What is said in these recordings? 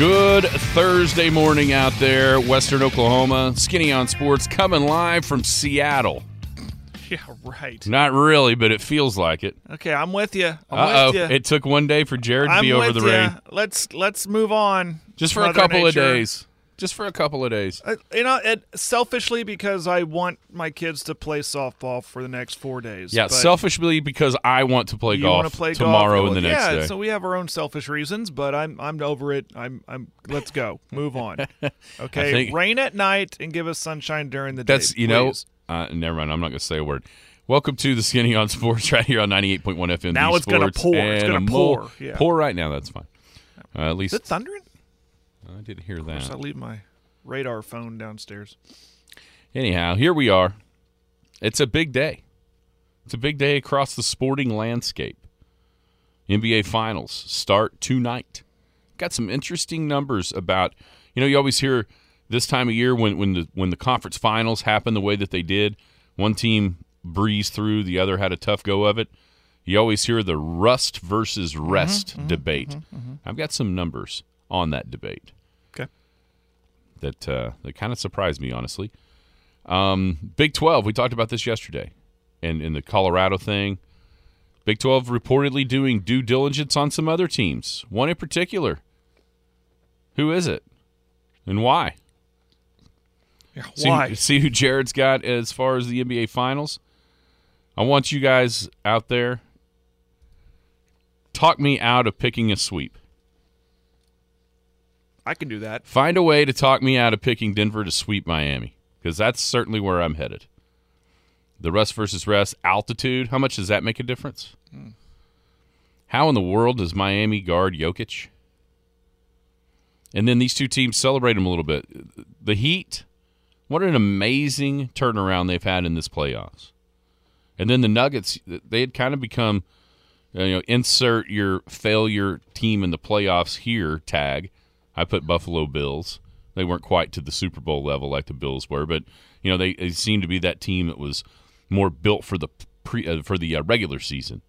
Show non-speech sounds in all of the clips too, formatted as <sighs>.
Good Thursday morning out there, Western Oklahoma. Skinny on Sports coming live from Seattle. <laughs> Yeah, right. Not really, but it feels like it. Okay, I'm with you. Uh oh. It took one day for Jared to I'm be over the ya. rain. Let's let's move on. Just for a Mother couple of days. Just for a couple of days. Uh, you know, it, selfishly because I want my kids to play softball for the next four days. Yeah, selfishly because I want to play golf want to play tomorrow golf. and the next day. yeah, so we have our own selfish reasons, but I'm I'm over it. I'm I'm let's go, move on. <laughs> Okay, think- rain at night and give us sunshine during the That's day. That's you know. Uh, never mind. I'm not going to say a word. Welcome to the Skinny on Sports <laughs> right here on 98.1 FM. Now it's gonna pour. It's gonna pour. Yeah. Pour right now. That's fine. Uh, at least Is it thundering? I didn't hear Of course, I that. leave my radar phone downstairs. Anyhow, here we are. It's a big day. It's a big day across the sporting landscape. NBA Finals start tonight. Got some interesting numbers about. You know, you always hear this time of year when when the when the conference finals happen the way that they did. One team breezed through, the other had a tough go of it. You always hear the rust versus rest mm-hmm, mm-hmm, debate. Mm-hmm, I've got some numbers on that debate. That uh, that kind of surprised me, honestly. Um, Big Twelve, we talked about this yesterday, and in the Colorado thing. Big Twelve reportedly doing due diligence on some other teams. One in particular. Who is it, and why? Yeah, See, why? <laughs> see who Jared's got as far as the NBA Finals. I want you guys out there. Talk me out of picking a sweep. I can do that. Find a way to talk me out of picking Denver to sweep Miami because that's certainly where I'm headed. The rest versus rest altitude. How much does that make a difference? Hmm. How in the world does Miami guard Jokic? And then these two teams celebrate them a little bit. The Heat. What an amazing turnaround they've had in this playoffs. And then the Nuggets. They had kind of become, you know, insert your failure team in the playoffs here tag. I put Buffalo Bills. They weren't quite to the Super Bowl level like the Bills were, but you know they, they seemed to be that team that was more built for the pre uh, for the uh, regular season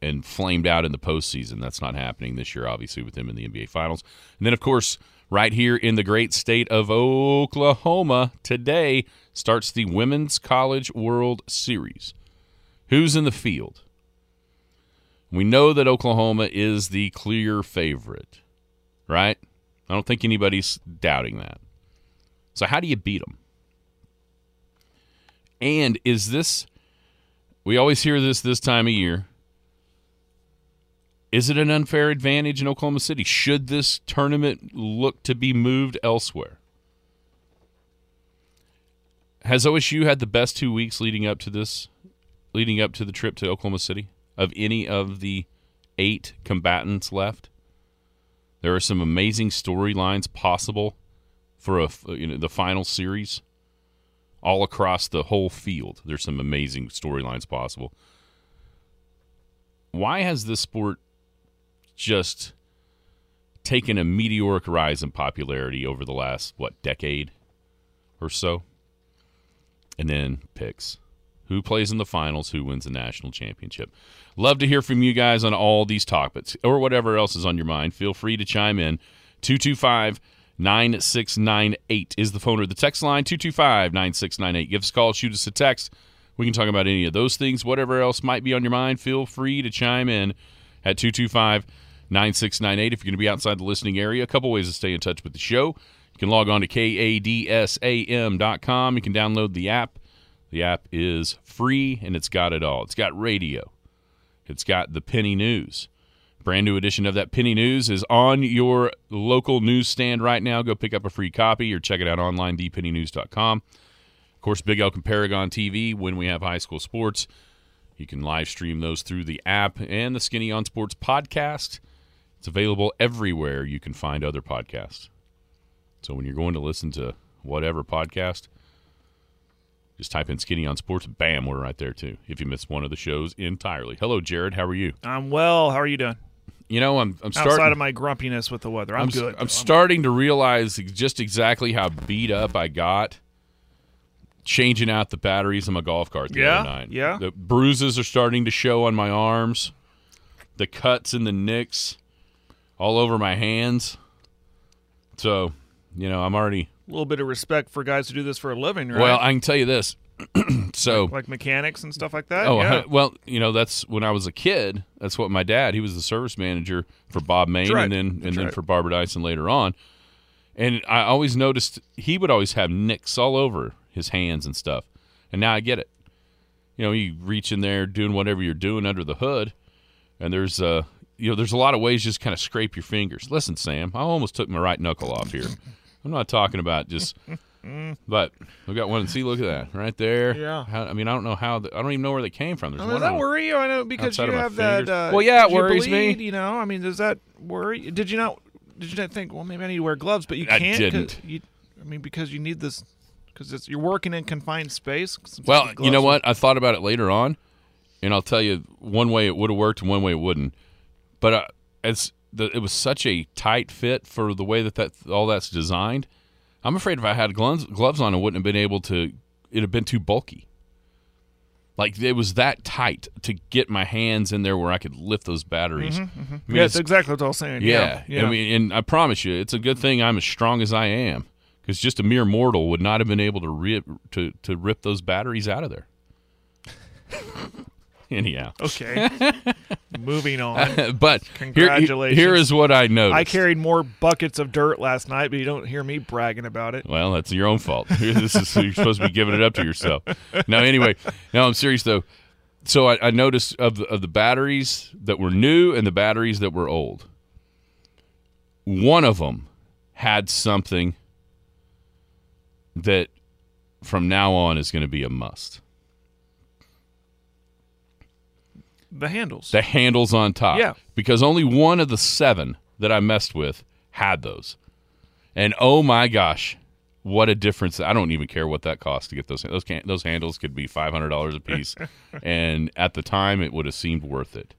and flamed out in the postseason. That's not happening this year, obviously, with them in the NBA Finals. And then, of course, right here in the great state of Oklahoma today starts the Women's College World Series. Who's in the field? We know that Oklahoma is the clear favorite right? I don't think anybody's doubting that. So, how do you beat them? And is this, we always hear this this time of year. Is it an unfair advantage in Oklahoma City? Should this tournament look to be moved elsewhere? Has OSU had the best two weeks leading up to this, leading up to the trip to Oklahoma City of any of the eight combatants left? There are some amazing storylines possible for a uh, you know the final series. All across the whole field, there's some amazing storylines possible. Why has this sport just taken a meteoric rise in popularity over the last what decade or so? And then picks. Who plays in the finals? Who wins the national championship? Love to hear from you guys on all these topics or whatever else is on your mind. Feel free to chime in. 225 9698 is the phone or the text line 225 9698. Give us a call, shoot us a text. We can talk about any of those things. Whatever else might be on your mind, feel free to chime in at 225 9698. If you're going to be outside the listening area, a couple ways to stay in touch with the show. You can log on to kadsam.com. You can download the app. The app is free and it's got it all. It's got radio, it's got the penny news. Brand new edition of that penny news is on your local newsstand right now. Go pick up a free copy or check it out online, thepennynews.com. Of course, Big Elk and Paragon TV when we have high school sports. You can live stream those through the app and the Skinny on Sports podcast. It's available everywhere you can find other podcasts. So when you're going to listen to whatever podcast, Just type in Skinny on Sports. Bam, we're right there too. If you missed one of the shows entirely. Hello, Jared. How are you? I'm well. How are you doing? You know, I'm I'm Outside starting. of my grumpiness with the weather, I'm, I'm, good. I'm starting to realize just exactly how beat up I got changing out the batteries in my golf cart the Yeah, other night. yeah. The bruises are starting to show on my arms, the cuts and the nicks all over my hands. So, you know, I'm already. A little bit of respect for guys who do this for a living, right? Well, I can tell you this. <clears throat> so, like mechanics and stuff like that. Oh, yeah. uh, <laughs> well, you know, that's when I was a kid. That's what my dad. He was the service manager for Bob Maine, right. and then That's and then right. for Barbara Dyson later on. And I always noticed he would always have nicks all over his hands and stuff. And now I get it. You know, you reach in there doing whatever you're doing under the hood, and there's uh, you know, there's a lot of ways just kind of scrape your fingers. Listen, Sam, I almost took my right knuckle off here. I'm not talking about just. <laughs> But we got one. See, look at that right there. Yeah. How, I mean, I don't know how. The, I don't even know where they came from. There's I one. mean, does that worry you? I know because you have that. Uh, Well, yeah, it you worries me. You know, I mean, does that worry? Did you not? Did you not think? Well, maybe I need to wear gloves, but you I can't. didn't. You, I mean, because you need this. Because you're working in confined space. Well, you know what? I thought about it later on, and I'll tell you one way it would have worked and one way it wouldn't. But uh, as the, it was such a tight fit for the way that, that all that's designed, I'm afraid if I had gloves gloves on, I wouldn't have been able to. It'd have been too bulky. Like it was that tight to get my hands in there where I could lift those batteries. Mm-hmm, mm-hmm. I mean, Yeah, that's exactly what I was saying. Yeah. Yeah, yeah. I mean, and I promise you, it's a good thing I'm as strong as I am, because just a mere mortal would not have been able to rip to to rip those batteries out of there. <laughs> <laughs> Anyhow, okay. <laughs> Moving on. <laughs> but here, Congratulations. here is what I noticed. I carried more buckets of dirt last night, but you don't hear me bragging about it. Well, that's your own fault. this is you're supposed to be giving it up to yourself. Now, anyway, now I'm serious though. So I, I noticed of the, of the batteries that were new and the batteries that were old. One of them had something that from now on is going to be a must. The handles. The handles on top. Yeah. Because only one of the seven that I messed with had those. And oh my gosh, what a difference. I don't even care what that cost to get those those can, those handles could be $500 a piece <laughs> and at the time it would have seemed worth it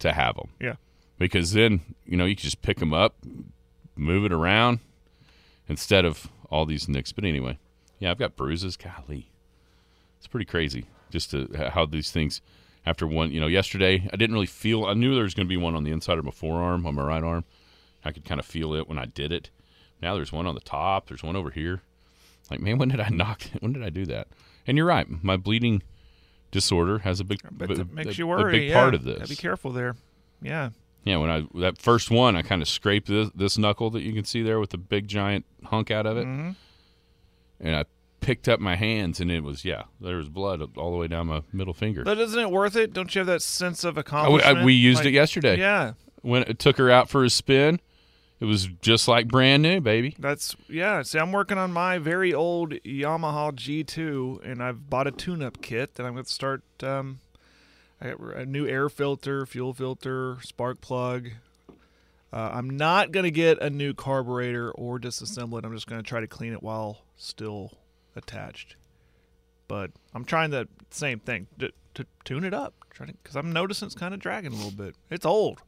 to have them. yeah. Because then, you know, you can just pick them up, move it around instead of all these nicks. But anyway, yeah, I've got bruises. Golly. It's pretty crazy just to how these things after one, you know, yesterday I didn't really feel I knew there was going to be one on the inside of my forearm on my right arm. I could kind of feel it when I did it. Now there's one on the top, there's one over here. Like, man, when did I <laughs> knock when did I do that? And you're right, my bleeding disorder has a big But b- makes a- you a worry. big yeah. part of this. Gotta be careful there. Yeah. Yeah, when I that first one, I kind of scraped this, this knuckle that you can see there with the big giant hunk out of it, Mm-hmm. and I picked up my hands, and it was yeah, there was blood all the way down my middle finger. But isn't it worth it? Don't you have that sense of I- accomplishment? I- we used Like- it yesterday. Yeah. When it took her out for a spin, it was just like brand new, baby. That's yeah. See, I'm working on my very old Yamaha G2, and I've bought a tune-up kit that I'm going to start. Um, I got a new air filter, fuel filter, spark plug. Uh, I'm not going to get a new carburetor or disassemble it. I'm just going to try to clean it while still attached. But I'm trying the same thing to, to tune it up, trying because I'm noticing it's kind of dragging a little bit. It's old.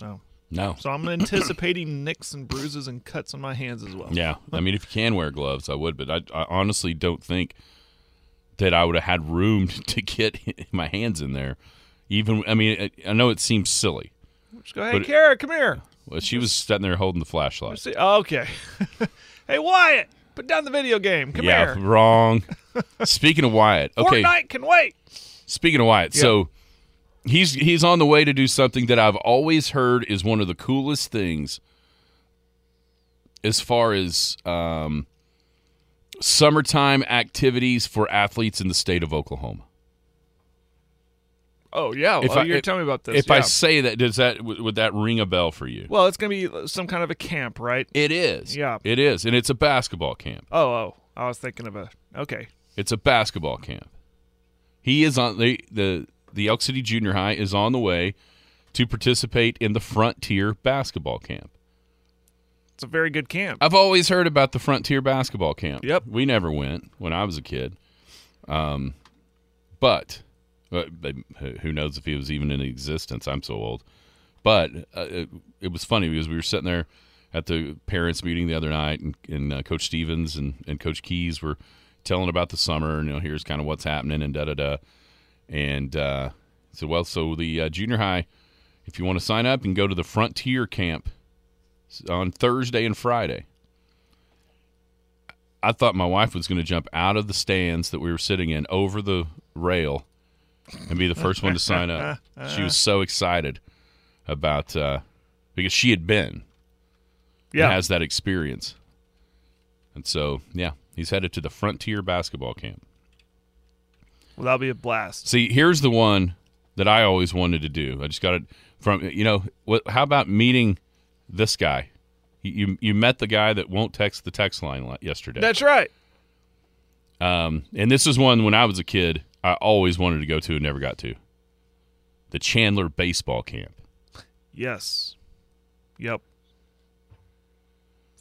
So, No, so I'm <coughs> anticipating nicks and bruises and cuts on my hands as well. yeah. I mean, if you can wear gloves, I would, but I, I honestly don't think that I would have had room <laughs> to get <laughs> my hands in there. Even, I mean, I I know it seems silly. Just go, hey, it- Kara, come here. Well, she was sitting there holding the flashlight. Oh, okay. <laughs> hey, Wyatt, put down the video game. Come yeah, here. wrong. <laughs> Speaking of Wyatt, okay. Fortnite can wait. Speaking of Wyatt, so he's he's on the way to do something that I've always heard is one of the coolest things as far as um, summertime activities for athletes in the state of Oklahoma. Oh yeah. If oh, I- you're if- telling me about this. If I say that, does that would that ring a bell for you? well, it's gonna be some kind of a camp, right? It is. Yeah. It is, and it's a basketball camp. Oh, oh. I was thinking of a. Okay. It's a basketball camp. He is on the the the Elk City Junior High is on the way to participate in the Frontier basketball camp. It's a very good camp. I've always heard about the Frontier basketball camp. Yep. We never went when I was a kid. Um, but who knows if he was even in existence? I'm so old. But uh, it, it was funny because we were sitting there at the parents meeting the other night, and, and uh, Coach Stevens and, and Coach Keys were telling about the summer, and you know, here's kind of what's happening, and da da da. And uh, so, well, so the uh, junior high, if you want to sign up and go to the Frontier Camp on Thursday and Friday. I thought my wife was going to jump out of the stands that we were sitting in over the rail and be the first one to sign up. She was so excited about uh, because she had been, Yeah. has that experience, and so yeah, he's headed to the Frontier basketball camp. Well, that'll be a blast. See, here's the one that I always wanted to do. I just got it from you know. What? How about meeting this guy? You you, you met the guy that won't text the text line yesterday. That's right. um, and this is one when I was a kid. I always wanted to go to and never got to. The Chandler baseball camp. Yes. Yep.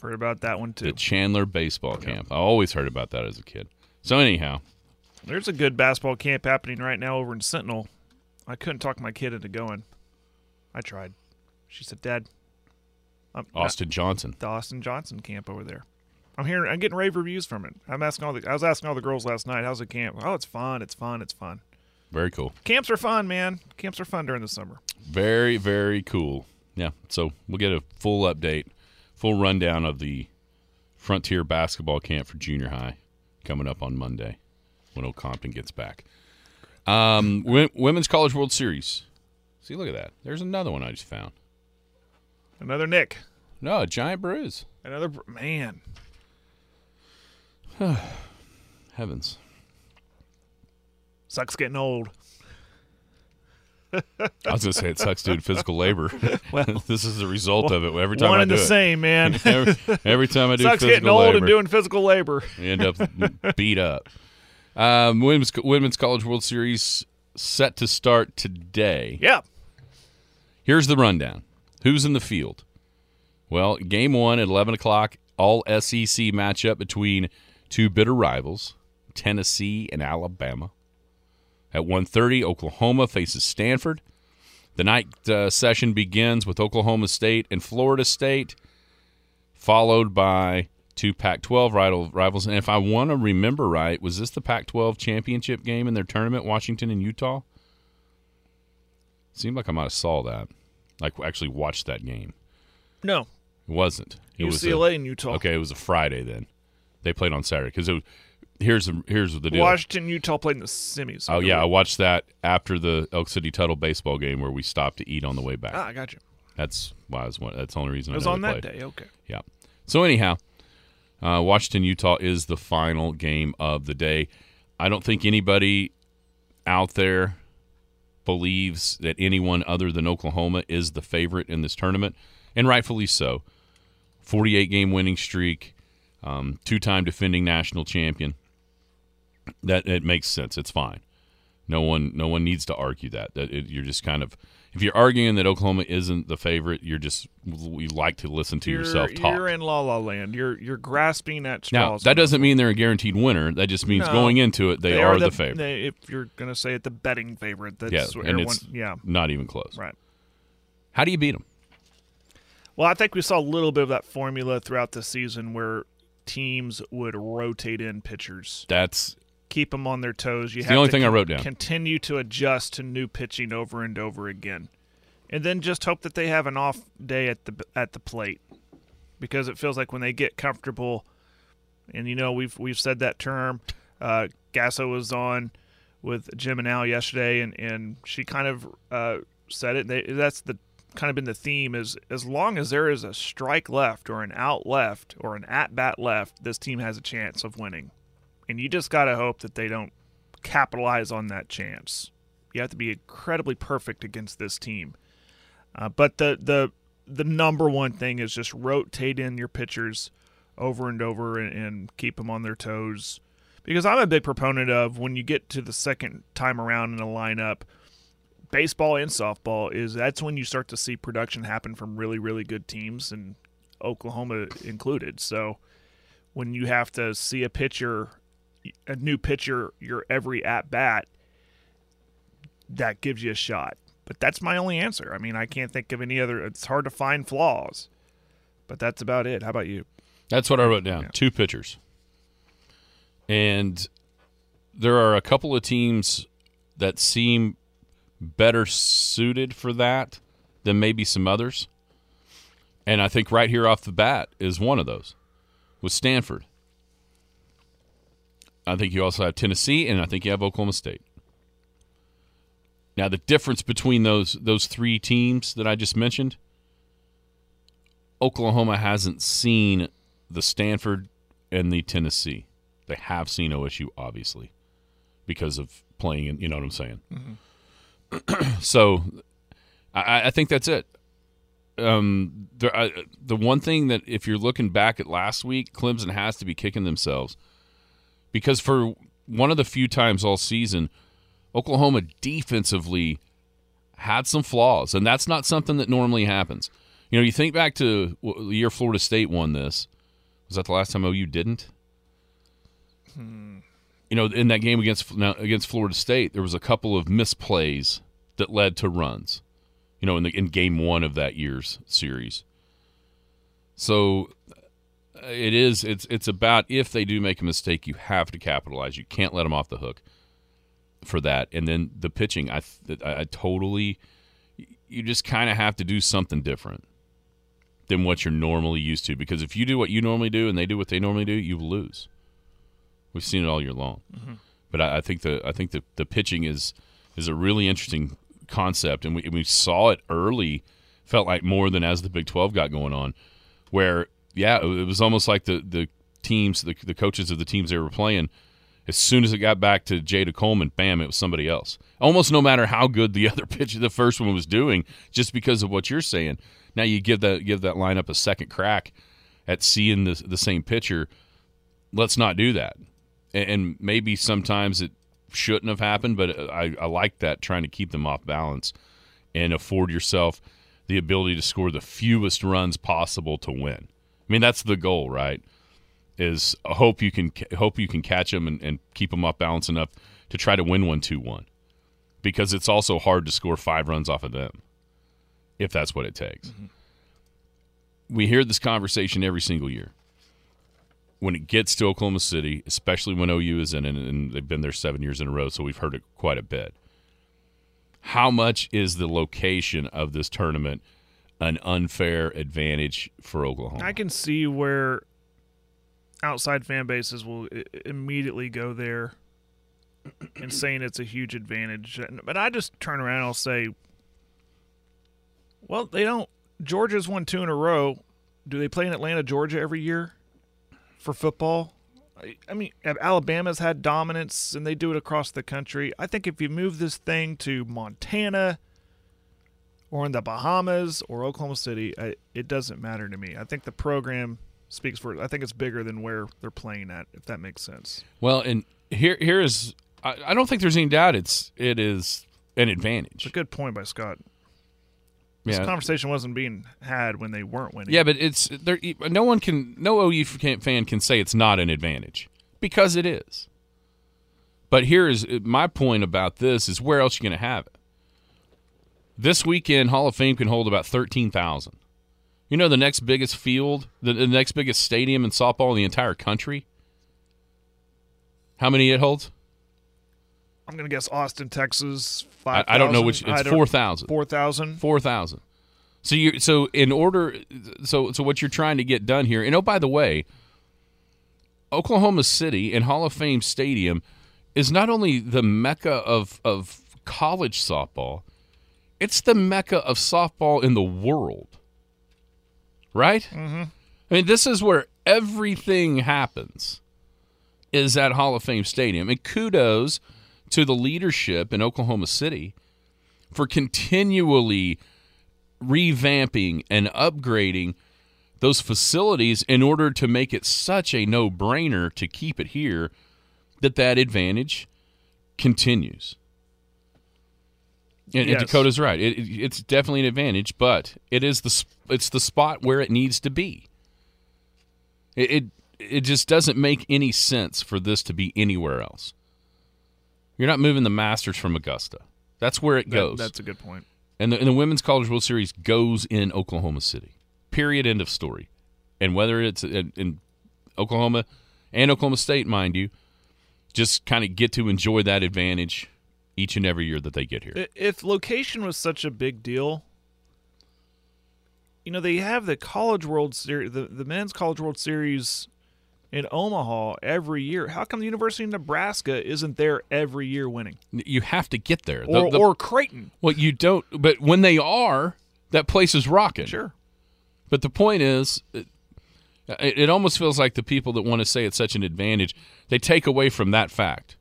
Heard about that one too. The Chandler baseball camp. I always heard about that as a kid. So anyhow, There's a good basketball camp happening right now over in Sentinel. I couldn't talk my kid into going. I tried. She said, "Dad, I'm Austin Johnson. the Austin Johnson camp over there. I'm hearing, I'm getting rave reviews from it. I'm asking all the, I was asking all the girls last night, how's the camp? Oh, it's fun, it's fun, it's fun. Very cool. Camps are fun, man. Camps are fun during the summer. Very, very cool. Yeah. So we'll get a full update, full rundown of the Frontier basketball camp for junior high coming up on Monday when Old Compton gets back. Um, Women's College World Series. See, look at that. There's another one I just found. Another Nick, No, a giant bruise. another man. <sighs> Heavens. Sucks getting old. <laughs> I was to say it sucks doing physical labor. <laughs> Well, <laughs> this is the result of it. Every time one I and do the it. same, man. every, every time I do Sucks physical getting old labor. and doing physical labor. You end up beat up. Um, women's Women's College World Series set to start today. Yeah. Here's the rundown. Who's in the field? Well, game one at 11 o'clock, all SEC matchup between two bitter rivals, Tennessee and Alabama. At 1.30, Oklahoma faces Stanford. The night uh, session begins with Oklahoma State and Florida State, followed by two Pac-12 rival- rivals. And if I want to remember right, was this the Pac-12 championship game in their tournament, Washington and Utah? Seemed like I might have saw that, like actually watched that game. No. It wasn't. It was a- UCLA and Utah. okay, it was a Friday then. They played on Saturday because it was here's the here's the deal. Washington, Utah played in the semis. oh yeah, I watched that after the Elk City Tuttle baseball game where we stopped to eat on the way back. Ah, I got you. That's why I was one. That's the only reason It was I know on that played. day. Okay. Yeah. So anyhow, uh, Washington Utah is the final game of the day. I don't think anybody out there believes that anyone other than Oklahoma is the favorite in this tournament, and rightfully so. Forty-eight game winning streak, um, two-time defending national champion. That it makes sense. It's fine. No one, no one needs to argue that. That it, you're just kind of, if you're arguing that Oklahoma isn't the favorite, you're just you like to listen to you're, yourself talk. You're in la la land. You're you're grasping at straws. now that doesn't mean they're a guaranteed winner. That just means No. going into it, they, are, the, favorite. they- if you're gonna say it, the betting favorite. That's yeah, and everyone. it's yeah. not even close. Right. How do you beat them? Well, I think we saw a little bit of that formula throughout the season where teams would rotate in pitchers, That's keep them on their toes. You It's have the only to thing I wrote down. Continue to adjust to new pitching over and over again, and then just hope that they have an off day at the at the plate, because it feels like when they get comfortable, and you know we've we've said that term. Uh, Gasso was on with Jim and Al yesterday, and and she kind of uh, said it. They, that's the kind of been the theme is as long as there is a strike left or an out left or an at bat left, this team has a chance of winning. And you just got to hope that they don't capitalize on that chance. You have to be incredibly perfect against this team. Uh, but the the the number one thing is just rotate in your pitchers over and over and, and keep them on their toes. Because I'm a big proponent of when you get to the second time around in a lineup, baseball and softball is that's when you start to see production happen from really really good teams and Oklahoma included. So when you have to see a pitcher a new pitcher your every at bat, that gives you a shot. But that's my only answer. I mean, I can't think of any other. It's hard to find flaws, but that's about it. How about you? That's what I wrote down. Yeah. Two pitchers. And there are a couple of teams that seem better suited for that than maybe some others. And I think right here off the bat is one of those with Stanford. I think you also have Tennessee and I think you have Oklahoma State. Now the difference between those those three teams that I just mentioned, Oklahoma hasn't seen the Stanford and the Tennessee. They have seen OSU, obviously, because of playing in. You know what I'm saying? Mm-hmm. <clears throat> so, I, I think that's it. Um, the one thing that if you're looking back at last week, Clemson has to be kicking themselves because for one of the few times all season, Oklahoma defensively had some flaws, and that's not something that normally happens. You know, you think back to the year Florida State won this. Was that the last time OU didn't? You know, in that game against now, against Florida State, there was a couple of misplays that led to runs. You know, in the in game one of that year's series. So uh, it is it's it's about if they do make a mistake, you have to capitalize. You can't let them off the hook for that. And then the pitching, I I, I totally you just kind of have to do something different than what you're normally used to because if you do what you normally do and they do what they normally do, you lose. We've seen it all year long. Mm-hmm. But I, I think the I think the, the pitching is is a really interesting concept, and we we saw it early. Felt like more than as the Big Twelve got going on, where yeah, it was almost like the the teams, the the coaches of the teams they were playing. As soon as it got back to Jayda Coleman, bam, it was somebody else. Almost no matter how good the <laughs> other pitcher, the first one was doing, just because of what you're saying. Now you give that give that lineup a second crack at seeing the the same pitcher. Let's not do that. And, maybe sometimes it shouldn't have happened, but I, I like that trying to keep them off balance and afford yourself the ability to score the fewest runs possible to win. I mean, that's the goal, right? Is hope you can hope you can catch them and, and keep them off balance enough to try to win one two one, because it's also hard to score five runs off of them, if that's what it takes. Mm-hmm. We hear this conversation every single year. When it gets to Oklahoma City, especially when OU is in it, and they've been there seven years in a row, so we've heard it quite a bit. How much is the location of this tournament an unfair advantage for Oklahoma? I can see where outside fan bases will immediately go there and saying it's a huge advantage. But I just turn around and I'll say, well, they don't. Georgia's won two in a row. Do they play in Atlanta, Georgia every year for football? I- I mean, Alabama's had dominance and they do it across the country. I think if you move this thing to Montana or in the Bahamas or Oklahoma City, I, it doesn't matter to me. I think the program speaks for it. I think it's bigger than where they're playing at, if that makes sense. Well, and here here is I, I don't think there's any doubt it's it is an It's a advantage. good point by Scott. This Yeah, conversation wasn't being had when they weren't winning. yeah, but it's there. No one can, no OU fan can say it's not an advantage because it is. But here is uh, my point about this: is where else you going to have it? This weekend, Hall of Fame can hold about thirteen thousand. You know the next biggest field, the, the next biggest stadium in softball in the entire country. How many it holds? I'm going to guess Austin, Texas. I, 5, I don't know which. It's four thousand. Four thousand. Four thousand. So you so in order so so what you're trying to get done here, and oh by the way, Oklahoma City and Hall of Fame Stadium is not only the mecca of of college softball, it's the mecca of softball in the world. Right? Mm-hmm. I mean, this is where everything happens. Is at Hall of Fame Stadium, and kudos to the leadership in Oklahoma City for continually revamping and upgrading those facilities in order to make it such a no-brainer to keep it here that that advantage continues. And, and Dakota's right; it, it- it's definitely an advantage, but it is the it's the spot where it needs to be. It, it it just doesn't make any sense for this to be anywhere else. You're not moving the Masters from Augusta. That's where it That- goes. that's a good point. And the, and the Women's College World Series goes in Oklahoma City. Period. End of story. And whether it's in, in Oklahoma and Oklahoma State, mind you, just kind of get to enjoy that advantage each and every year that they get here. If location was such a big deal, you know they have the College World Series, the, the men's College World Series in Omaha every year. How come the University of Nebraska isn't there every year winning, you have to get there. The- or the- or Creighton? well, you don't. But when they are, that place is rocking. Sure. But the point is, it, it it almost feels like the people that want to say it's such an advantage, they take away from that fact.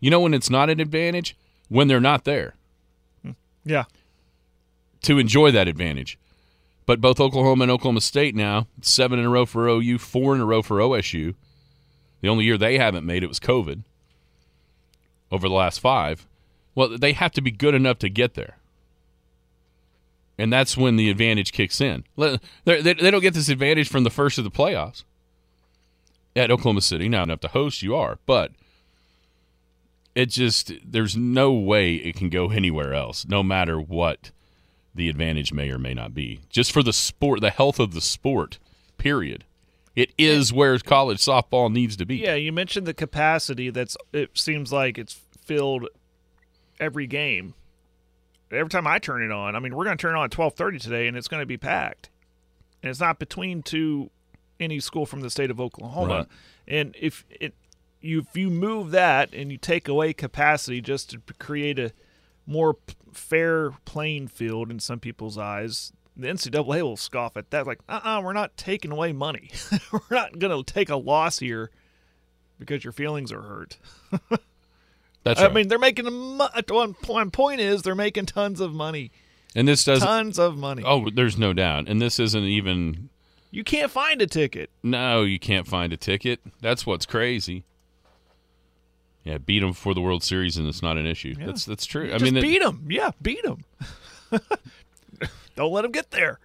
You know when it's not an advantage? When they're not there hmm. Yeah. to enjoy that advantage. But both Oklahoma and Oklahoma State now, seven in a row for OU, four in a row for OSU. The only year they haven't made it was COVID over the last five. Well, they have to be good enough to get there. And that's when the advantage kicks in. They, don't get this advantage from the first of the playoffs at Oklahoma City. Now, enough to host, you are. But it just, there's no way it can go anywhere else, no matter what the advantage may or may not be. Just for the sport, the health of the sport, period. It is where college softball needs to be. Yeah, you mentioned the capacity. That's it seems like it's filled every game. Every time I turn it on, I mean, we're going to turn it on at twelve thirty today, and it's going to be packed. And it's not between two any school from the state of Oklahoma. Right. And if it you if you move that and you take away capacity just to create a more fair playing field in some people's eyes, the NCAA will scoff at that. Like, uh, uh-uh, we're not taking away money. <laughs> we're not going to take a loss here because your feelings are hurt. <laughs> That's right. I mean, they're making one, point is they're making tons of money, and this doesn't. tons of money. Oh, there's no doubt. And this isn't even. You can't find a ticket. No, you can't find a ticket. That's what's crazy. Yeah, beat them for the World Series, and it's not an issue. That's that's true. I Just mean, that- beat them. Yeah, beat them. <laughs> Don't let them get there.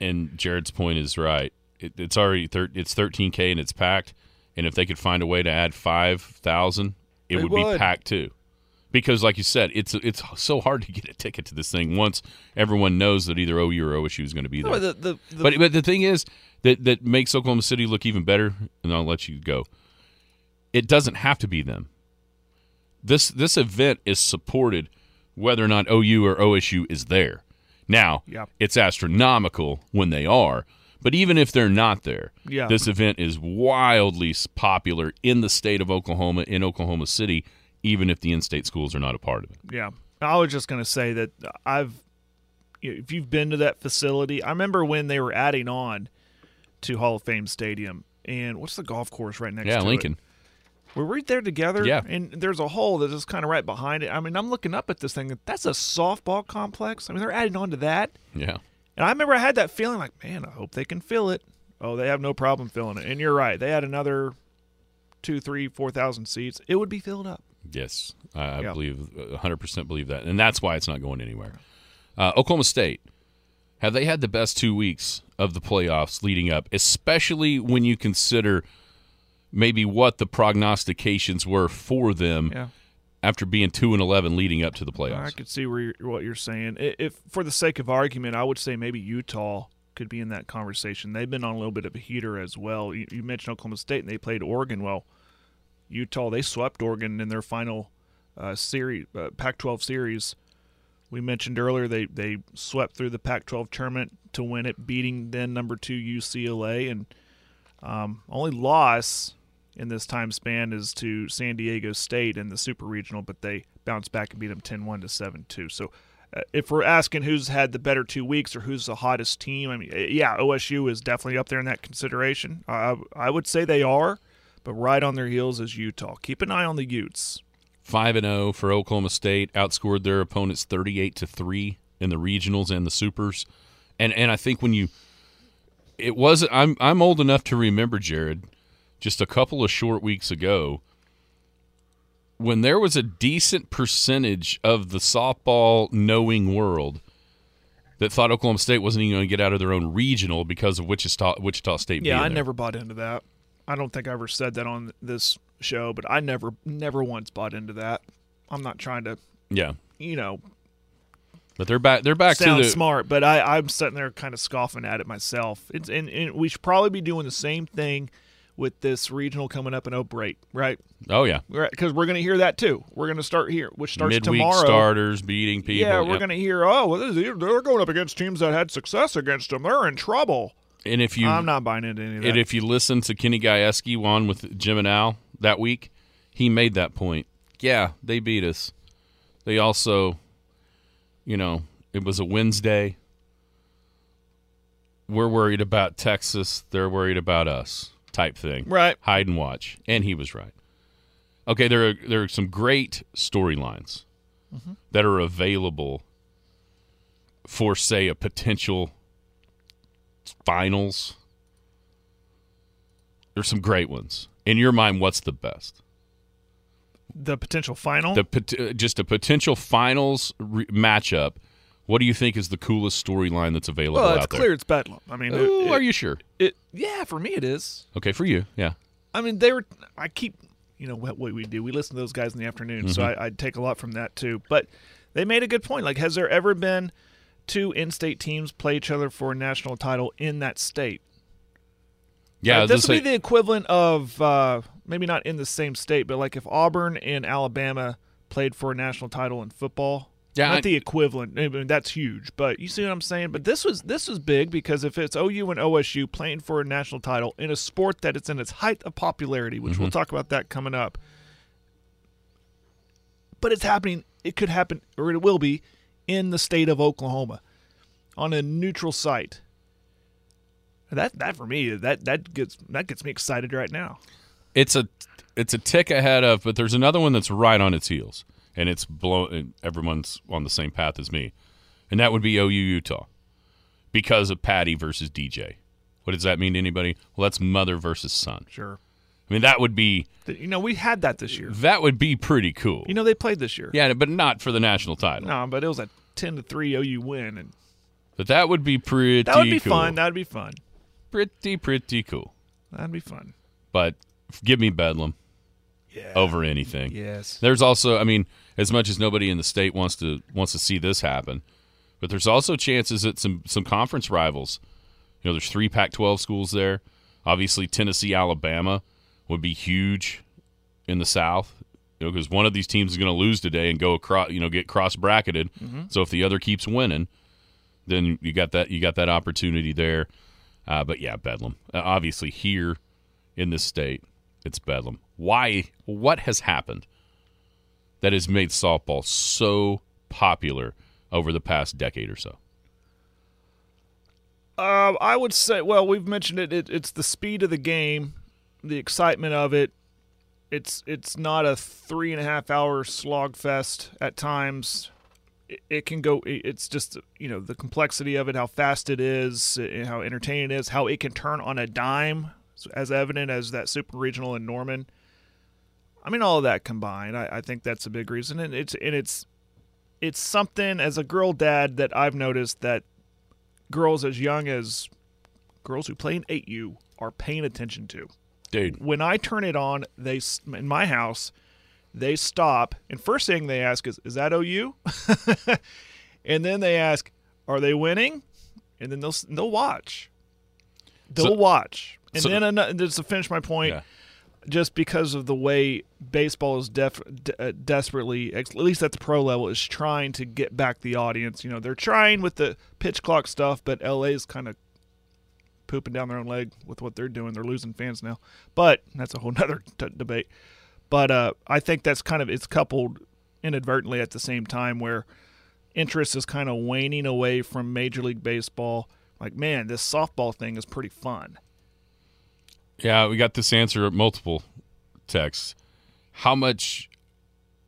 and Jared's point is right. It, it's already thir- it's 13k and it's packed. And if they could find a way to add five thousand, it They would, be packed too. Because, like you said, it's it's so hard to get a ticket to this thing once everyone knows that either OU or OSU is going to be there. No, the, the, the, but but the thing is that that makes Oklahoma City look even better, and I'll let you go. It doesn't have to be them. This this event is supported whether or not OU or OSU is there. Now, Yeah. it's astronomical when they are, but even if they're not there, Yeah. this event is wildly popular in the state of Oklahoma, in Oklahoma City, even if the in-state schools are not a part of it. Yeah, I was just going to say that I've, if you've been to that facility, I remember when they were adding on to Hall of Fame Stadium, and what's the golf course right next Yeah, to Lincoln. it? We're right there together. Yeah. and there's a hole that is kind of right behind it. I mean, I'm looking up at this thing. That's a softball complex. I mean, they're adding on to that, Yeah. and I remember I had that feeling like, man, I hope they can fill it. Oh, they have no problem filling it. And you're right. They had another two, three, four thousand seats. It would be filled up. Yes, I, Yeah. believe, 100% believe that. And that's why it's not going anywhere. Uh, Oklahoma State, have they had the best two weeks of the playoffs leading up, especially when you consider maybe what the prognostications were for them Yeah. after being 2 and 11 leading up to the playoffs. I could see where you're, what you're saying. If, for the sake of argument, I would say maybe Utah could be in that conversation. They've been on a little bit of a heater as well. You, you mentioned Oklahoma State, and they played Oregon. Well, Utah they swept Oregon in their final uh, series, uh, Pac-12 series. We mentioned earlier they they swept through the Pac-12 tournament to win it, beating then number two UCLA, and um, only loss in this time span is to San Diego State in the Super Regional, but they bounced back and beat them 10-1 to 7-2. So uh, if we're asking who's had the better two weeks or who's the hottest team, I mean, uh, yeah, OSU is definitely up there in that consideration. I I would say they are, but right on their heels is Utah. Keep an eye on the Utes. 5 and 0 for Oklahoma State, outscored their opponents 38 to 3 in the regionals and the supers. And and I think when you it was I'm I'm old enough to remember Jared just a couple of short weeks ago when there was a decent percentage of the softball knowing world that thought Oklahoma State wasn't even going to get out of their own regional because of Wichita Wichita State Yeah, I there. never bought into that. I don't think I ever said that on this show, but I never, never once bought into that. I'm not trying to, Yeah, you know, but they're back. They're back sound to the smart, but I, I'm sitting there kind of scoffing at it myself. It's and, and we should probably be doing the same thing with this regional coming up in Oprate, right? Oh yeah, Because we're going to hear that too. We're going to start here, which starts midweek tomorrow. starters beating people. yeah, we're Yep. going to hear. Oh, well, they're going up against teams that had success against them. They're in trouble. And if you I'm not buying into any of that. and if you listen to Kenny Gajewski on with Jim and Al that week, he made that point. Yeah, they beat us. They also, you know, it was a Wednesday. We're worried about Texas. They're worried about us. Type thing. Right. Hide and watch. And he was right. Okay, there are there are some great storylines that are available for say a potential finals. There's some great ones. In your mind, what's the best? the potential final. The pot- uh, just a potential finals re- matchup. What do you think is the coolest storyline that's available well, it's out clear it's Bedlam. I mean. Ooh, it, are you sure? it, yeah, for me it is. Okay, for you, yeah. I mean, they were. I keep, you know, what, what we do. We listen to those guys in the afternoon, so Mm-hmm. I, I take a lot from that too. But they made a good point. Like, has there ever been two in-state teams play each other for a national title in that state? Yeah, Like, this would be the equivalent of uh, maybe not in the same state, but like if Auburn and Alabama played for a national title in football. Yeah, not I- the equivalent. I mean, that's huge, but you see what I'm saying. But this was this was big because if it's OU and OSU playing for a national title in a sport that it's in its height of popularity, which Mm-hmm. we'll talk about that coming up. But it's happening. It could happen, or it will be, in the state of Oklahoma, on a neutral site. That that for me that that gets that gets me excited right now. it's a it's a tick ahead of, but there's another one that's right on its heels, and it's blown. Everyone's on the same path as me, and that would be OU Utah, because of Patty versus DJ. What does that mean to anybody? Well, that's mother versus son. Sure. I mean, that would be You know, we had that this year. that would be pretty cool. You know, they played this year. yeah, but not for the national title. No, but it was a ten to three OU win, and But that would be pretty. that would be cool. fun. That would be fun. pretty pretty cool. That'd be fun. But give me Bedlam Yeah. over anything. Yes. There's also, I mean, as much as nobody in the state wants to wants to see this happen, but there's also chances that some some conference rivals. You know, there's three Pac-12 schools there. Obviously, Tennessee, Alabama would be huge in the South. You know, because one of these teams is going to lose today and go across, you know, get cross bracketed. So if the other keeps winning, then you got that you got that opportunity there. Uh, but yeah, Bedlam. Uh, obviously, here in this state, it's Bedlam. Why? What has happened that has made softball so popular over the past decade or so? Um, I would say, well, we've mentioned it, it. It's the speed of the game, the excitement of it. It's it's not a three and a half hour slog fest at times. It, can go. it- It's just you know the complexity of it, how fast it is, how entertaining it is, how it can turn on a dime, as evident as that super regional in Norman. I mean, all of that combined, I, I think that's a big reason, and it's and it's it's something as a girl dad that I've noticed that girls as young as girls who play in 8U are paying attention to. Dude, When I turn it on, they in my house, they stop and first thing they ask is, "Is that OU?" <laughs> and then they ask, "Are they winning?" And then they'll they'll watch. They'll So- watch. And so- then ano- just to finish my point, Yeah. just because of the way baseball is def- de- uh, desperately, at least at the pro level, is trying to get back the audience. You know, they're trying with the pitch clock stuff, but LA is kind of pooping down their own leg with what they're doing. They're losing fans now, but that's a whole <laughs> nother t- debate. But uh, I think that's kind of it's coupled inadvertently at the same time where interest is kind of waning away from Major League Baseball. Like, man, this softball thing is pretty fun. Yeah, we got this answer at multiple texts. How much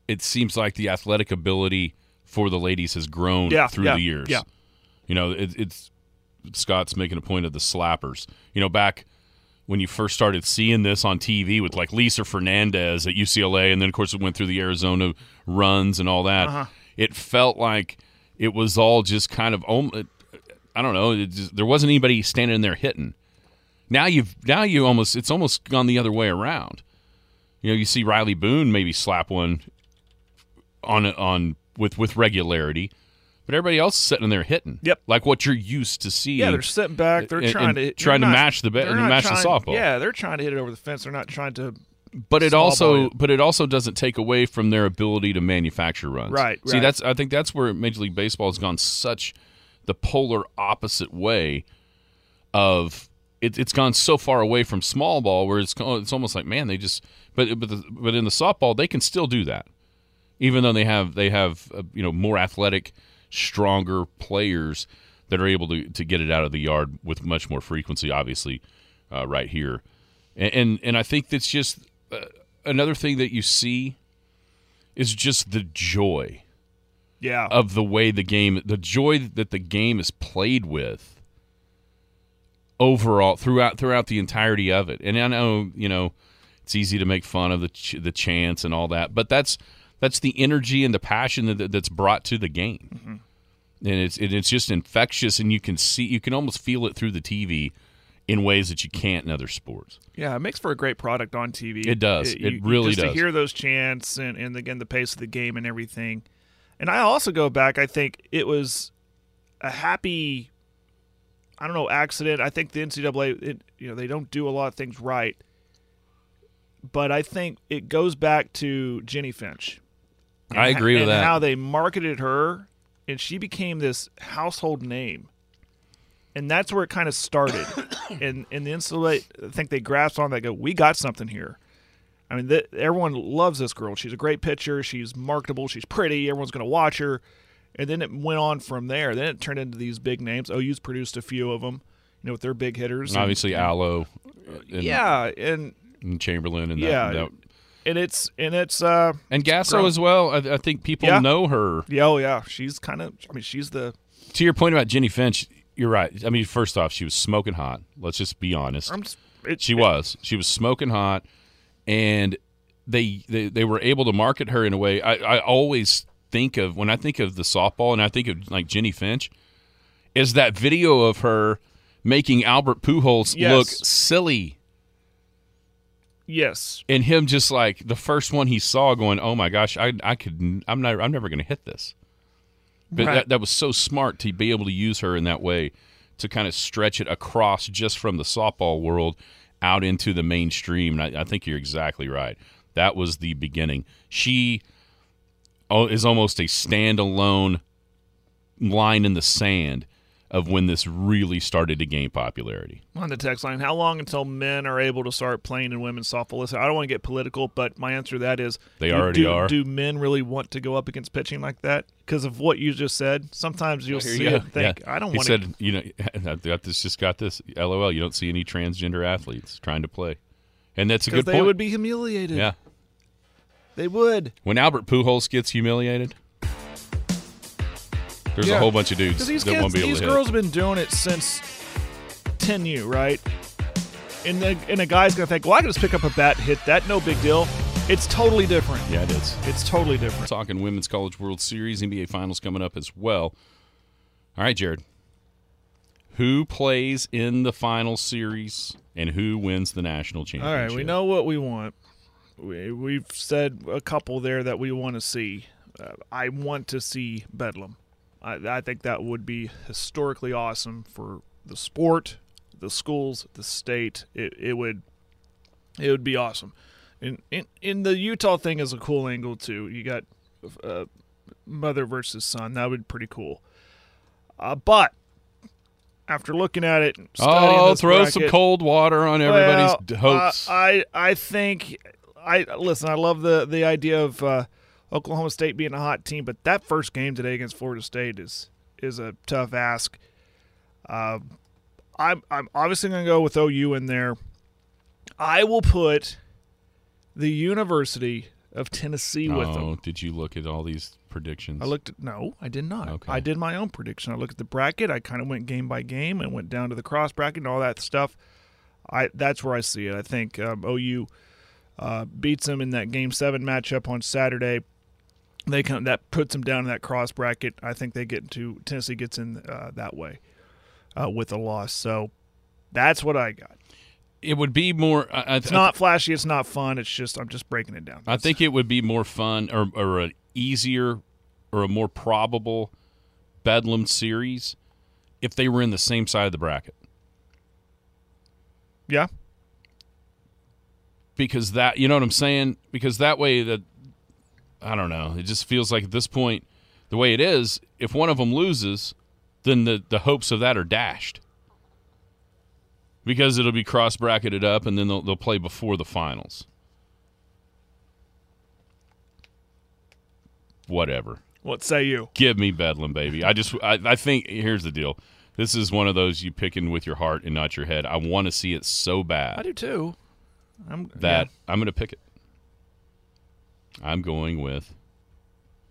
it seems like the athletic ability for the ladies has grown Yeah, through yeah, the years. yeah. You know, it, it's Scott's making a point of the slappers. You know, back when you first started seeing this on TV with like Lisa Fernandez at UCLA, and then of course it went through the Arizona runs and all that. Uh-huh. It felt like it was all just kind of, I don't know, it just, there wasn't anybody standing there hitting. Now you've now you almost it's almost gone the other way around. You know, you see Rylie Boone maybe slap one on on with with regularity, but everybody else is sitting there hitting. Yep. like what you're used to seeing. Yeah, they're sitting back. They're and- trying and to trying to not- match the not match the softball. Yeah, they're trying to hit it over the fence. They're not trying to. but it also ball. but it also doesn't take away from their ability to manufacture runs. Right, See, right. that's I think that's where Major League Baseball has gone such the polar opposite way of it, it's gone so far away from small ball where it's it's almost like man they just but but the, but in the softball they can still do that. Even though they have they have uh, you know more athletic stronger players that are able to to get it out of the yard with much more frequency obviously uh, right here. And, and and I think that's just uh, another thing that you see is just the joy Yeah, of the way the game, the joy that the game is played with overall throughout throughout the entirety of it. And I know you know it's easy to make fun of the ch- the chance and all that, but that's that's the energy and the passion that, that's brought to the game, mm-hmm. and it's and it's just infectious, and you can see you can almost feel it through the TV in ways that you can't in other sports. yeah, it makes for a great product on TV. It does. It you- really just does. To hear those chants and and again the pace of the game and everything. And I also go back. I think it was a happy. I don't know accident. I think the NCAA, it, you know, they don't do a lot of things right. But I think it goes back to Jennie Finch. I agree with and that. How they marketed her, and she became this household name, and that's where it kind of started. <coughs> and and the NCAA, I think they grasped on that. Go, we got something here. I mean, th- everyone loves this girl. She's a great pitcher. She's marketable. She's pretty. Everyone's going to watch her. And then it went on from there. Then it turned into these big names. OU's produced a few of them, you know, with their big hitters. And obviously, Alo, and, yeah, and and Chamberlain, and that, Yeah. that- and it's and it's uh and Gasso grown. as well. I, I think people Yeah. know her. yeah, oh yeah, she's kind of. I mean, she's the. To your point about Jennie Finch, you're right. I mean, first off, she was smoking hot. Let's just be honest. Just- It, She was. She was smoking hot, and they they, they were able to market her in a way. I, I always think of when I think of the softball, and I think of like Jennie Finch, is that video of her making Albert Pujols Yes. look silly, Yes. and him just like the first one he saw, going, "Oh my gosh, I I could I'm not I'm never going to hit this." But Right. that, that was so smart to be able to use her in that way to kind of stretch it across just from the softball world out into the mainstream. And I, I think you're exactly right. That was the beginning. She is almost a standalone line in the sand of when this really started to gain popularity. On the text line, how long until men are able to start playing in women's softball? Listen, I don't want to get political, but my answer to that is They do- already do, are. Do men really want to go up against pitching like that? Because of what you just said, sometimes you'll oh, see you it and think, Yeah. I don't He want to. said, you know, <laughs> I've got this, just got this. LOL. You don't see any transgender athletes trying to play, and that's a good they point. would be humiliated. yeah. They would. When Albert Pujols gets humiliated, there's Yeah. a whole bunch of dudes these that kids, won't be able these to girls hit. have been doing it since 10U, right? And, the, and a guy's going to think, well, I can just pick up a bat and hit that. No big deal. It's totally different. Yeah, it is. It's totally different. Talking Women's College World Series, NBA Finals coming up as well. All right, Jared. Who plays in the final series and who wins the national championship? All right, we know what we want. We, we've said a couple there that we want to see. Uh, I want to see Bedlam. I, I think that would be historically awesome for the sport, the schools, the state. It, it would it would be awesome. And in, in the Utah thing is a cool angle too. You got uh, mother versus son. That would be pretty cool. Uh, but after looking at it, Oh, throw some cold water on everybody's well, hopes. uh, I I think I listen. I love the the idea of uh, Oklahoma State being a hot team, but that first game today against Florida State is is a tough ask. Um, I'm I'm obviously going to go with OU in there. I will put the University of Tennessee with them. oh, did you look at all these predictions? I looked at no, I did not. Okay. I did my own prediction. I looked at the bracket. I kind of went game by game and went down to the cross bracket and all that stuff. I that's where I see it. I think um, OU uh, beats them in that game seven matchup on Saturday. They come that puts them down in that cross bracket. I think they get into Tennessee gets in uh, that way uh, with a loss. So that's what I got. it would be more. I, I, It's not flashy. It's not fun. It's just I'm just breaking it down. I think it would be more fun or, or an easier or a more probable Bedlam series if they were in the same side of the bracket. yeah. Because that, you know what I'm saying? Because that way that I don't know. It just feels like at this point, the way it is, if one of them loses, then the the hopes of that are dashed. Because it'll be cross bracketed up, and then they'll they'll play before the finals. Whatever. What say you? Give me Bedlam, baby. I just, I, I think here's the deal. This is one of those you picking with your heart and not your head. I want to see it so bad I do too. I'm that yeah. I'm going to pick it. I'm going with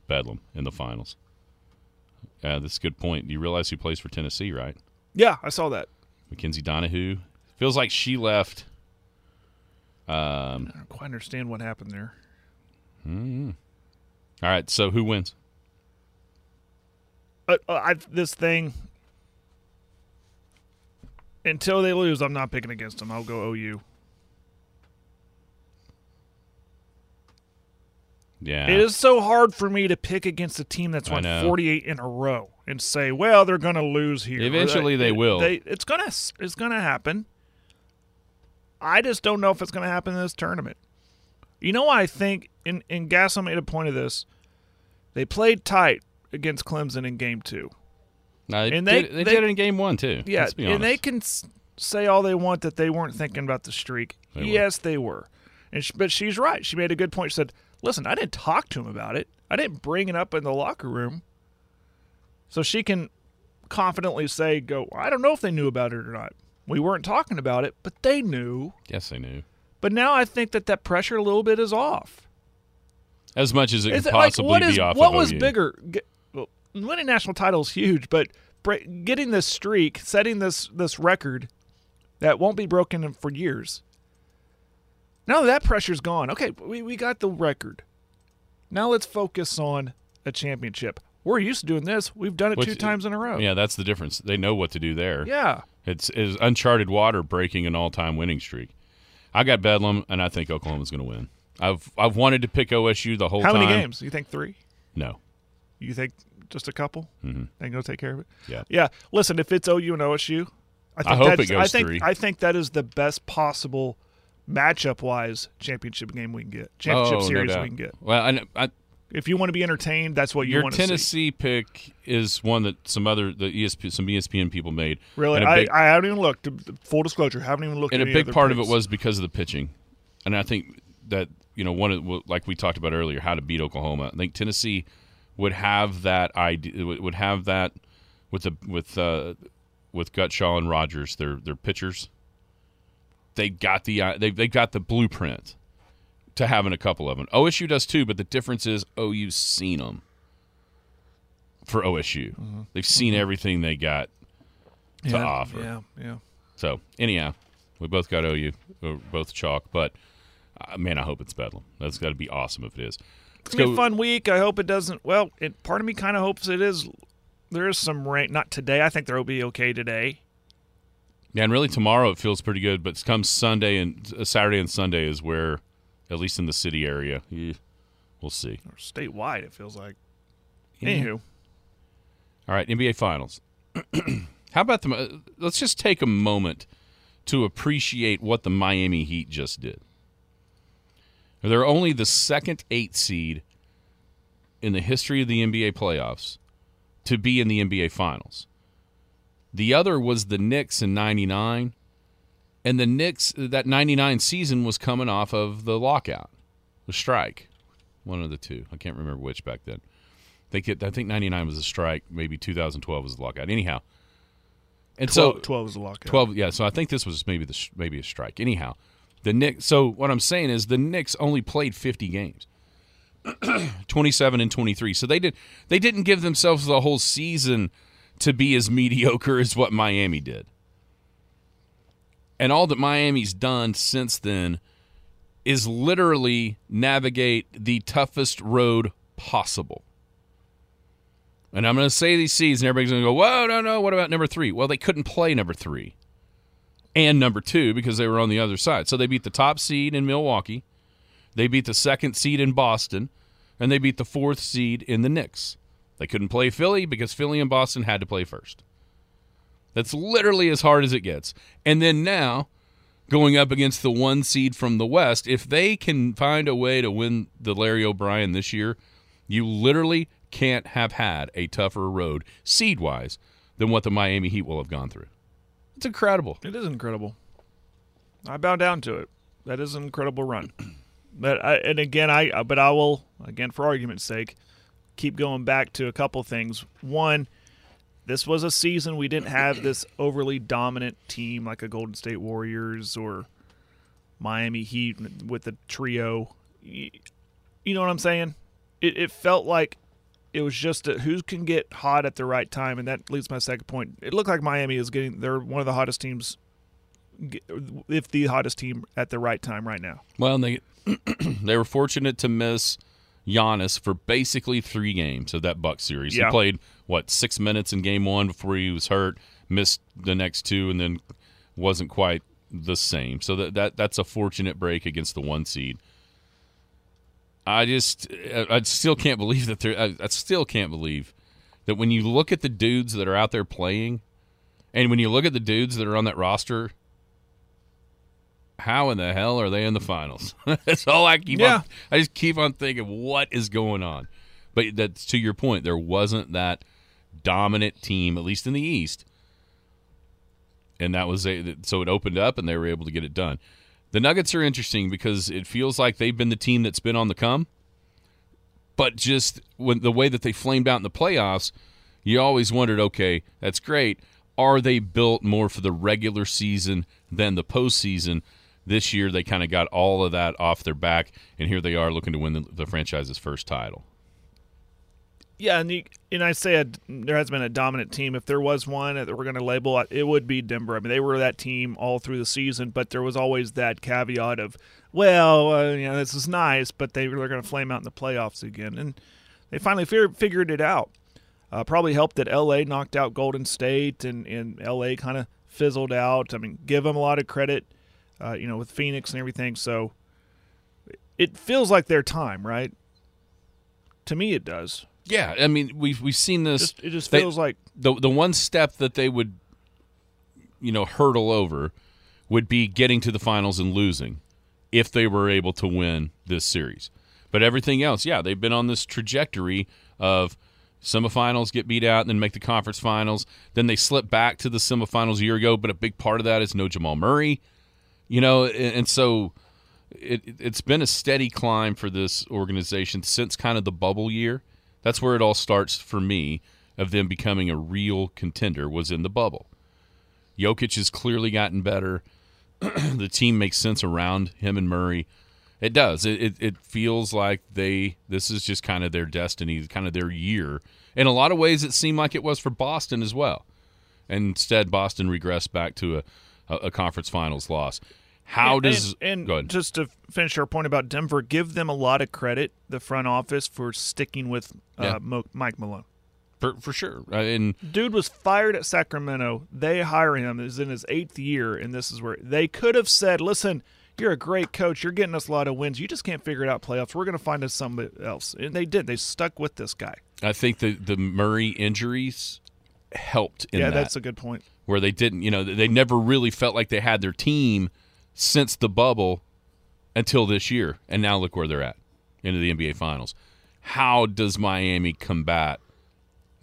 Bedlam in the finals. Yeah, that's a good point. Do you realize who plays for Tennessee, right? Yeah, I saw that. Mackenzie Donihoo. Feels like she left. Um, I don't quite understand what happened there. Hmm. all right, so who wins? Uh, uh, I, this thing until they lose, I'm not picking against them. I'll go OU. Yeah. It is so hard for me to pick against a team that's won 48 in a row and say, "Well, they're going to lose here." Eventually Or they will. They, it's going to it's going to happen. I just don't know if it's going to happen in this tournament. You know, I think, and, and Gasso made a point of this. They played tight against Clemson in Game Two. No, they, and they- did, they, they- did it in game one too. Yeah, and they can say all they want that they weren't thinking about the streak. They were. yes, they were. And sh- but she's right. She made a good point. She said, "Listen, I didn't talk to him about it. I didn't bring it up in the locker room." So she can confidently say, "Go, I don't know if they knew about it or not. We weren't talking about it, but they knew." Yes, they knew. But now I think that that pressure a little bit is off. As much as it Is could it like possibly what be is off what of was OU. bigger? Get, well, winning national title is huge, but getting this streak, setting this this record that won't be broken for years. Now that pressure's gone. Okay, we we got the record. Now let's focus on a championship. We're used to doing this. We've done it Which- two times in a row. Yeah, that's the difference. They know what to do there. Yeah. It's is uncharted water breaking an all-time winning streak. I got Bedlam, and I think Oklahoma's going to win. I've I've wanted to pick OSU the whole How time. How many games? You think three? No. You think just a couple? Mm-hmm. They go take care of it. Yeah. Yeah. Listen, if it's OU and OSU, I think hope that's, it goes I think three. I think that is the best possible matchup wise championship game we can get. Championship oh, series no we can get. Well, I, I, If you want to be entertained, that's what you your want to see. Tennessee pick is one that some other the ESP, some ESPN people made. Really, and big, I haven't even looked. Full disclosure, haven't even looked. and a big part of it was because of the pitching, and I think that you know one of like we talked about earlier, how to beat Oklahoma. I think Tennessee would have that idea, would would have that with the with uh, with Gottshall and Rogers, their their pitchers. They got the uh, they they got the blueprint to having a couple of them. OSU does too, but the difference is OU's seen them for OSU. They've seen everything they got to yeah, offer. Yeah, yeah. So anyhow, we both got OU, we're both chalk, but uh, man, I hope it's Bedlam. That's got to be awesome if it is. It's gonna be a fun week. I hope it doesn't. Well, it, part of me kind of hopes it is. There is some rain. Not today. I think there will be okay today. Yeah, and really tomorrow it feels pretty good, but come Sunday and uh, Saturday and Sunday is where, at least in the city area, eh, we'll see. Or statewide, it feels like. Yeah. Anywho, All right, NBA Finals. <clears throat> How about the? uh, Let's just take a moment to appreciate what the Miami Heat just did. They're only the second eight seed in the history of the NBA playoffs to be in the NBA Finals. The other was the Knicks in '99, and the Knicks that '99 season was coming off of the lockout, the strike, one of the two. I can't remember which back then. They get, I think '99 was a strike. Maybe 2012 was the lockout. Anyhow, and 12, so 12 is a lockout. 12 yeah so i think this was maybe the maybe a strike anyhow the Knicks so what i'm saying is the Knicks only played 50 games <clears throat> 27 and 23 so they did they didn't give themselves the whole season to be as mediocre as what miami did and all that miami's done since then is literally navigate the toughest road possible and I'm going to say these seeds, and everybody's going to go, whoa, no, no, what about number three? Well, they couldn't play number three. and number two because they were on the other side. So they beat the top seed in Milwaukee, they beat the second seed in Boston, and they beat the fourth seed in the Knicks. They couldn't play Philly because Philly and Boston had to play first. That's literally as hard as it gets. And then now, going up against the one seed from the West, if they can find a way to win the Larry O'Brien this year, you literally can't have had a tougher road seed wise than what the Miami Heat will have gone through. It's incredible. It is incredible. I bow down to it. That is an incredible run. <clears throat> But I, and again, I but I will again for argument's sake keep going back to a couple things. One, this was a season we didn't have this overly dominant team like a Golden State Warriors or Miami Heat with the trio. You know what I'm saying? It, it felt like it was just a, who can get hot at the right time, and that leads my second point. It looked like Miami is getting they're one of the hottest teams, if the hottest team at the right time right now. Well, they <clears throat> they were fortunate to miss Giannis for basically three games of that Buck series. Yeah. He played what six minutes in game one before he was hurt, missed the next two, and then wasn't quite the same. So that, that that's a fortunate break against the one seed. I just I still can't believe that there. I, I still can't believe that when you look at the dudes that are out there playing, and when you look at the dudes that are on that roster, how in the hell are they in the finals? <laughs> That's all I keep Yeah. on. I just keep on thinking, what is going on? But that's to your point. There wasn't that dominant team, at least in the East, and that was a, so it opened up, and they were able to get it done. The Nuggets are interesting because it feels like they've been the team that's been on the come, but just when the way that they flamed out in the playoffs, you always wondered, okay, that's great. Are they built more for the regular season than the postseason? This year, they kind of got all of that off their back, and here they are looking to win the, the franchise's first title. Yeah, and you, and I say a, there has been a dominant team. If there was one that we're going to label, it would be Denver. I mean, they were that team all through the season, but there was always that caveat of, well, uh, you know, this is nice, but they were going to flame out in the playoffs again, and they finally fig- figured it out. Uh, probably helped that L.A. knocked out Golden State, and and L.A. kind of fizzled out. I mean, give them a lot of credit, uh, you know, with Phoenix and everything. So it feels like their time, right? To me, it does. Yeah, I mean we've we've seen this. Just, it just They- feels like the the one step that they would, you know, hurdle over, would be getting to the finals and losing, if they were able to win this series. But everything else, yeah, they've been on this trajectory of semifinals get beat out and then make the conference finals. Then they slip back to the semifinals a year ago, but a big part of that is no Jamal Murray. You know, and, and so it, it's been a steady climb for this organization since kind of the bubble year. That's where it all starts for me of them becoming a real contender was in the bubble. Jokic has clearly gotten better. <clears throat> the team makes sense around him and Murray. It does. It, it it feels like they this is just kind of their destiny, kind of their year. In a lot of ways, it seemed like it was for Boston as well. And instead, Boston regressed back to a, a, a conference finals loss. How And- does and, and just to finish our point about Denver, give them a lot of credit, the front office, for sticking with uh, Yeah. Mo- Mike Malone. for, for sure? Uh, and Dude was fired at Sacramento. They hire him. Is in his eighth year, and this is where they could have said, "Listen, you're a great coach. You're getting us a lot of wins. You just can't figure it out playoffs. We're going to find us somebody else." And they did. They stuck with this guy. I think the the Murray injuries helped in yeah, that. that's a good point. where they didn't, you know, they never really felt like they had their team since the bubble until this year. And now look where they're at into the NBA Finals. How does Miami combat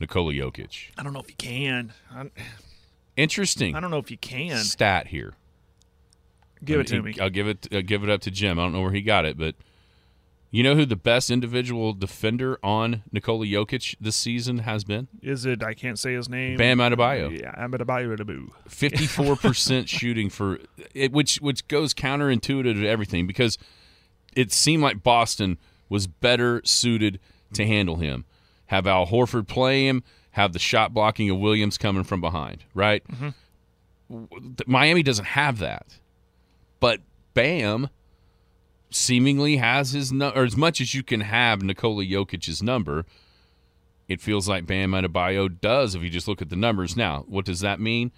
Nikola Jokic? I don't know if you can. I, Interesting I don't know if you can. stat here. Give it to me. I'll give it. I'll give it up to Jim. I don't know where he got it, but you know who the best individual defender on Nikola Jokic this season has been? Is it? I can't say his name. Bam Adebayo. Yeah, Adebayo. Adebayo. Fifty-four percent <laughs> shooting for it, which which goes counterintuitive to everything because it seemed like Boston was better suited to handle him. Have Al Horford play him. Have the shot blocking of Williams coming from behind. Right. Mm-hmm. W- Miami doesn't have that, but Bam seemingly has his no- or as much as you can have Nikola Jokic's number. It feels like Bam Adebayo does if you just look at the numbers. Now, what does that mean?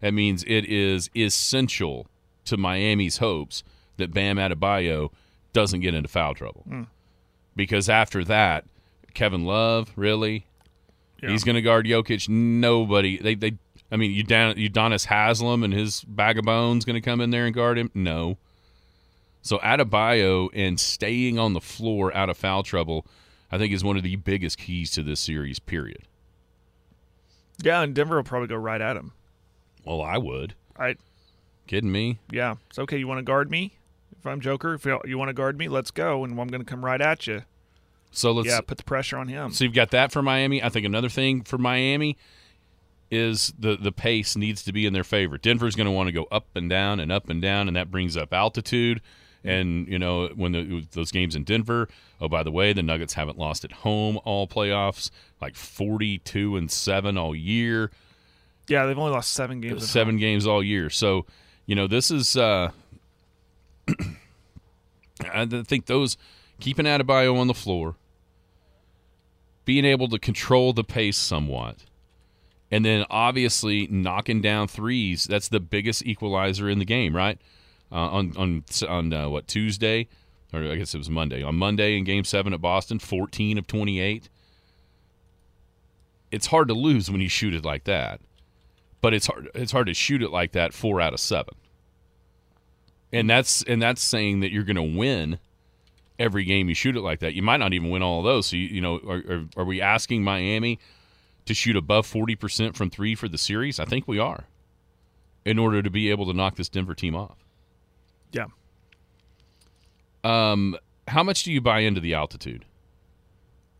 That means it is essential to Miami's hopes that Bam Adebayo doesn't get into foul trouble. Hmm. Because after that, Kevin Love, really? He's going to guard Jokic. Nobody. They, they I mean, Udon- Udonis Haslem and his bag of bones going to come in there and guard him? No. So Adebayo and staying on the floor out of foul trouble, I think, is one of the biggest keys to this series, period. Yeah, and Denver will probably go right at him. Well, I would. I Kidding me? yeah, it's okay. You want to guard me? If I'm Joker, if you want to guard me, let's go, and I'm going to come right at you. So let's yeah, put the pressure on him. So you've got that for Miami. I think another thing for Miami is the the pace needs to be in their favor. Denver's going to want to go up and down and up and down, and that brings up altitude. And you know when the, those games in Denver. Oh, by the way, the Nuggets haven't lost at home all playoffs, like forty-two and seven all year, yeah, they've only lost seven games. seven home. games all year. So you know this is. Uh, <clears throat> I think those keeping Adebayo on the floor, being able to control the pace somewhat, and then obviously knocking down threes. That's the biggest equalizer in the game, right? Uh, on on on uh, what Tuesday, or I guess it was Monday. On Monday in Game Seven at Boston, fourteen of twenty-eight. It's hard to lose when you shoot it like that, but it's hard. It's hard to shoot it like that four out of seven. And that's and that's saying that you're going to win every game you shoot it like that. You might not even win all of those. So you, you know, are, are, are we asking Miami to shoot above forty percent from three for the series? I think we are, in order to be able to knock this Denver team off. Yeah, Um, how much do you buy into the altitude?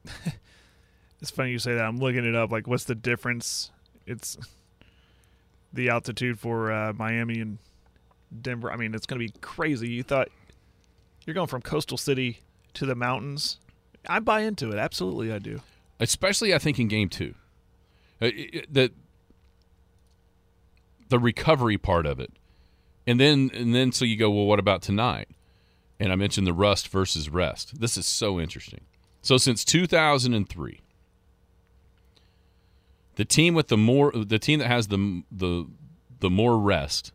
<laughs> it's funny you say that. I'm looking it up. Like, what's the difference? It's <laughs> the altitude for uh, Miami and Denver. I mean, it's going to be crazy. You thought you're going from coastal city to the mountains. I buy into it. Absolutely, I do. especially I think in game two, Uh, the the recovery part of it, and then and then so you go, well, what about tonight? And I mentioned the rust versus rest. This is so interesting. So since 2003, the team with the more the team that has the the the more rest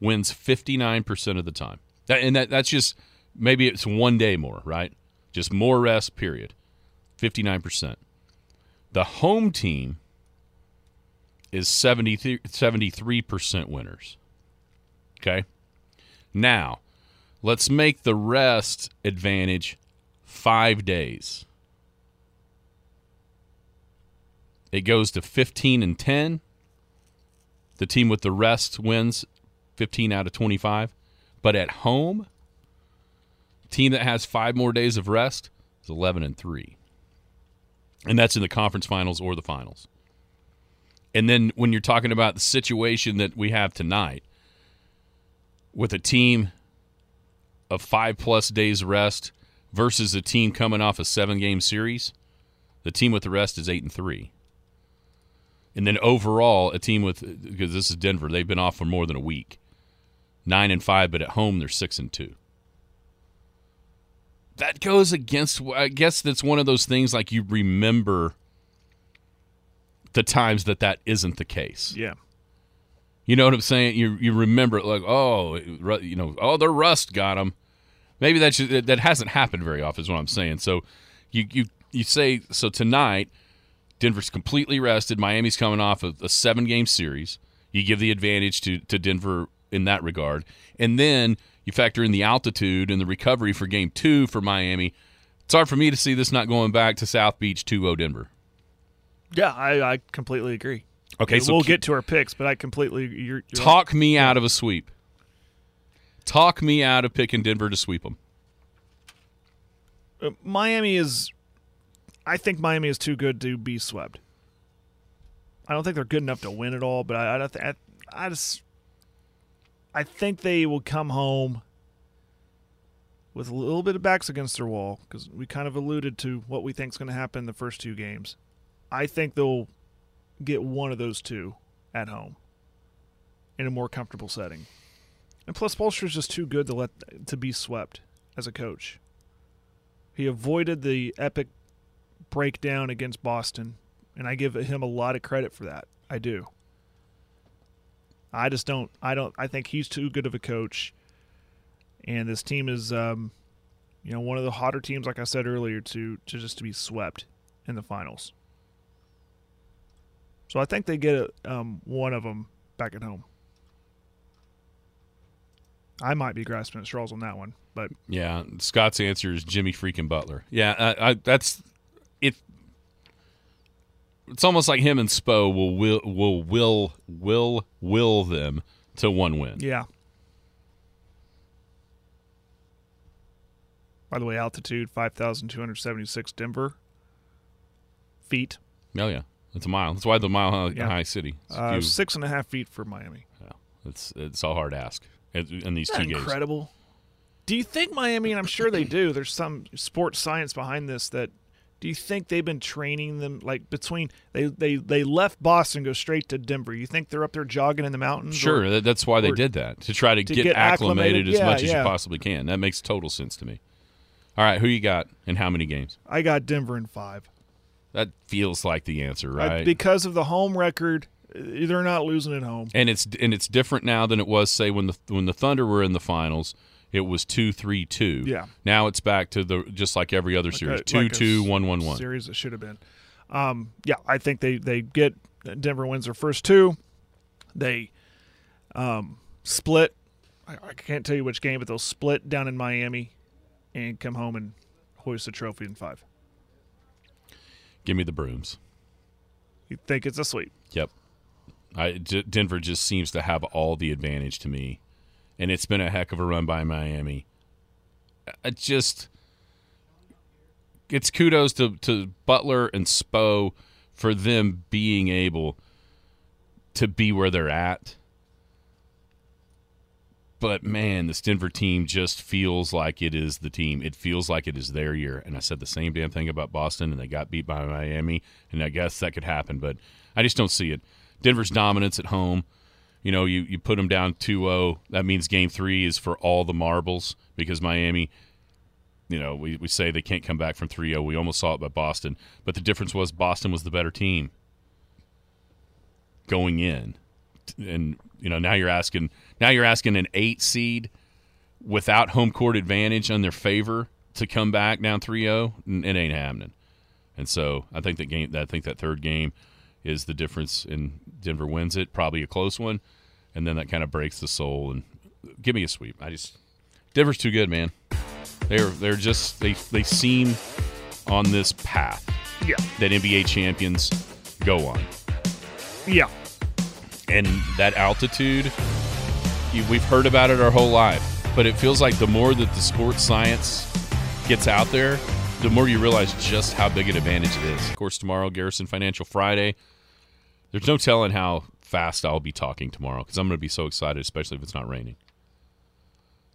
wins 59% of the time. That, and that that's just maybe it's one day more, right? Just more rest period. 59%. The home team is 70, 73% winners. Okay? Now, let's make the rest advantage 5 days. It goes to 15 and 10. The team with the rest wins 15 out of 25. But at home, team that has 5 more days of rest is 11 and 3 and that's in the conference finals or the finals. And then when you're talking about the situation that we have tonight with a team of five plus days rest versus a team coming off a seven game series, the team with the rest is eight and three. And then overall, a team with because this is Denver, they've been off for more than a week, nine and five, but at home they're six and two that goes against i guess that's one of those things like you remember the times that that isn't the case Yeah. You know what i'm saying? You you remember it like oh you know oh the rust got them maybe that should, that hasn't happened very often is what i'm saying. So you you you say so tonight denver's completely rested. Miami's coming off of a seven game series. You give the advantage to to denver in that regard. And then you factor in the altitude and the recovery for game two for miami. It's hard for me to see this not going back to south beach 2-0 denver. Yeah, I, I completely agree. Okay so we'll keep- get to our picks, but I completely you're, you're Talk me out of a sweep. Talk me out of picking Denver to sweep them. Uh, Miami is. I think Miami is too good to be swept. I don't think they're good enough to win it all, but I, I, I, I just, I think they will come home with a little bit of backs against their wall because we kind of alluded to what we think is going to happen in the first two games. I think they'll get one of those two at home in a more comfortable setting. And plus, Spoelstra's just too good to let to be swept as a coach. He avoided the epic breakdown against Boston, and I give him a lot of credit for that. I do. I just don't. I don't. I think he's too good of a coach, and this team is, um, you know, one of the hotter teams, like I said earlier, to to just to be swept in the finals. So I think they get um, one of them back at home. I might be grasping at straws on that one, but Yeah, Scott's answer is Jimmy freaking Butler. Yeah, I, I, that's it. It's almost like him and Spo will will will will will will them to one win. yeah. By the way, altitude five thousand two hundred seventy six Denver feet, Oh yeah, it's a mile. That's why the mile high, Yeah. high city. Uh, six and a half feet for Miami. yeah, it's it's all hard to ask in, in these Isn't two games. incredible. Do you think Miami, and I'm sure they do, there's some sports science behind this that do you think they've been training them like between they they, they left Boston go straight to Denver? You think they're up there jogging in the mountains? Sure, or- that's why they did that to try to, to get, get acclimated, acclimated? as Yeah, much as you possibly can. That makes total sense to me. All right, who you got and how many games? I got Denver in five. That feels like the answer, I- right? because of the home record, they're not losing at home. and it's and it's different now than it was say when the when the Thunder were in the finals. It was two three two. Yeah. Now it's back to the just like every other series Like a- two like two one one one. Series that should have been. Um, yeah, I think they they get Denver wins their first two. They um, split. I, I can't tell you which game, but they'll split down in Miami and come home and hoist the trophy in five. Give me the brooms. You think it's a sweep? Yep. I D- Denver just seems to have all the advantage to me, and it's been a heck of a run by Miami. It just it's kudos to to Butler and Spo for them being able to be where they're at. But man, this Denver team just feels like it is the team. It feels like it is their year. And I said the same damn thing about Boston, and they got beat by Miami. And I guess that could happen, but I just don't see it. Denver's dominance at home. You know, you, you put them down 2 0. That means game three is for all the marbles because Miami, you know, we, we say they can't come back from 3 0. We almost saw it by Boston. But the difference was Boston was the better team going in. And, you know, now you're asking now you're asking an eight seed without home court advantage on their favor to come back down 3-0 it ain't happening. And so i think that game i think that third game is the difference in denver wins it probably a close one. And then that kind of breaks the soul and give me a sweep. I just denver's too good man. They're they're just they they seem on this path Yeah. that nba champions go on. Yeah. and that altitude you, we've heard about it our whole life but it feels like the more that the sports science gets out there the more you realize just how big an advantage it is. Of course tomorrow garrison financial friday. There's no telling how fast i'll be talking tomorrow because i'm going to be so excited especially if it's not raining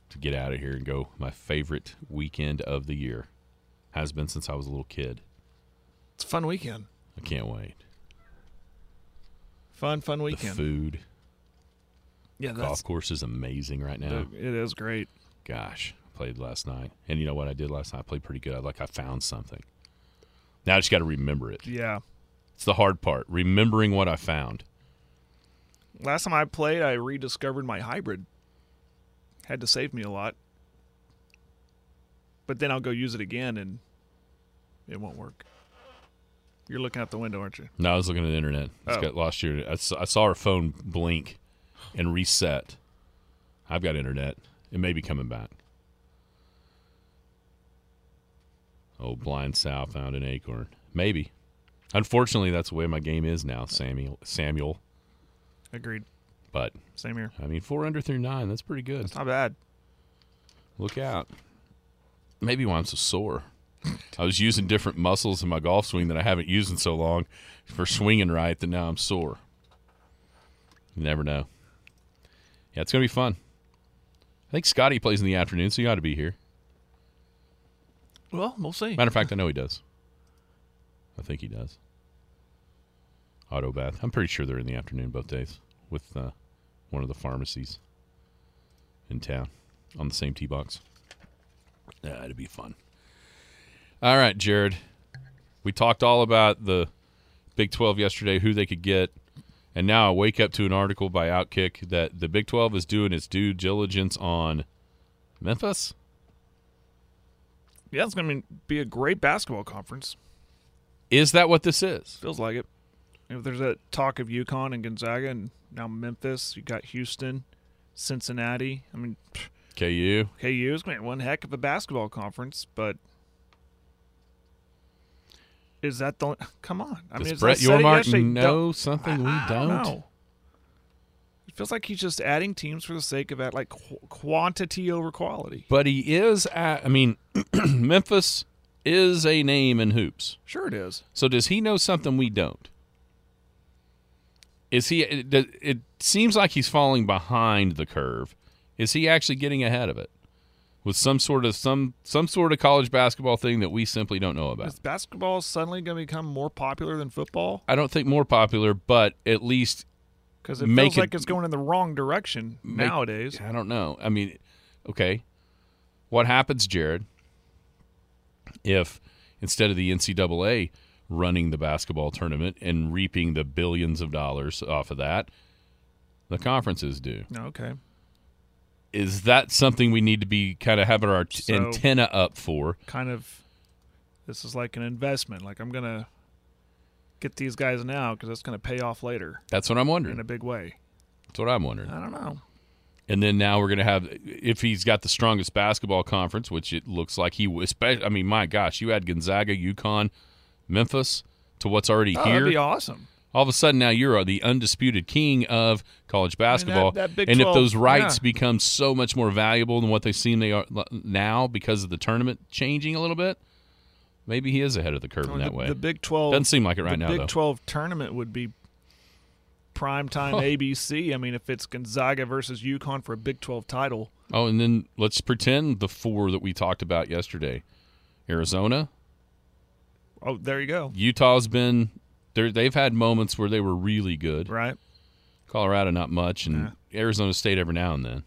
to get out of here and go. My favorite weekend of the year has been since i was a little kid. It's a fun weekend. i can't wait. Fun, fun the weekend. food Yeah, golf course is amazing right now it is great. Gosh, I played last night, and you know what I did last night? I played pretty good. I like I found something. Now I just got to remember it. Yeah. It's the hard part, remembering what I found. Last time I played, I rediscovered my hybrid. Had to save me a lot. But then I'll go use it again and it won't work. You're looking out the window, aren't you? No, I was looking at the internet. It's Oh. got lost your. I saw, I saw her phone blink and reset. I've got internet. It may be coming back. Oh, blind sow found an acorn. Maybe. Unfortunately, that's the way my game is now, Samuel. Samuel. Agreed. But Same here. I mean, four under through nine. That's pretty good. It's not bad. Look out. Maybe why I'm so sore. I was using different muscles in my golf swing that I haven't used in so long for swinging right that now I'm sore. You never know. Yeah, it's going to be fun. I think Scotty plays in the afternoon, so you ought to be here. Well, we'll see. Matter of fact, I know he does. I think he does. Auto bath. I'm pretty sure they're in the afternoon both days with uh, one of the pharmacies in town on the same tee box. Yeah, it'd be fun. All right, Jared. We talked all about the Big 12 yesterday, who they could get, And now I wake up to an article by Outkick that the Big 12 is doing its due diligence on Memphis. Yeah, it's going to be a great basketball conference. Is that what this is? Feels like it. If there's a talk of UConn and Gonzaga, and now Memphis, you got Houston, Cincinnati. I mean, KU. KU is going to be one heck of a basketball conference, but is that the? <laughs> Come on, I mean, Does as Brett Yormark know don't- something we I- I don't? know. It feels like he's just adding teams for the sake of at like qu- quantity over quality. But he is at, I mean, <clears throat> Memphis is a name in hoops. Sure, it is. So does he know something we don't? Is he it, it seems like he's falling behind the curve. Is he actually getting ahead of it? With some sort of some some sort of college basketball thing that we simply don't know about. Is basketball suddenly going to become more popular than football? I don't think more popular, but at least Because it feels it- like it's going in the wrong direction make- nowadays. I don't know. I mean, okay. What happens, Jared, if instead of the NCAA running the basketball tournament and reaping the billions of dollars off of that, the conferences do? Okay. Is that something we need to be kind of having our t- So- antenna up for? Kind of. This is like an investment. Like I'm gonna get these guys now because it's going to pay off later That's what I'm wondering in a big way. That's what I'm wondering. I don't know. And then now we're going to have, if he's got the strongest basketball conference, which it looks like he was. I mean, my gosh, you add Gonzaga, UConn, Memphis to what's already Oh, here. that'd be awesome. All of a sudden now you're uh, the undisputed king of college basketball. that Big and if those rights yeah. become so much more valuable than what they seem they are now because of the tournament changing a little bit, maybe he is ahead of the curve oh, in the, that way. the Big Twelve Doesn't seem like it right the now, Big though. Twelve tournament would be prime time ABC. I mean, if it's Gonzaga versus UConn for a Big Twelve title, oh, and then let's pretend the four that we talked about yesterday: Arizona, oh, there you go. Utah's been. They've had moments where they were really good. Right. Colorado, not much, and Arizona State every now and then.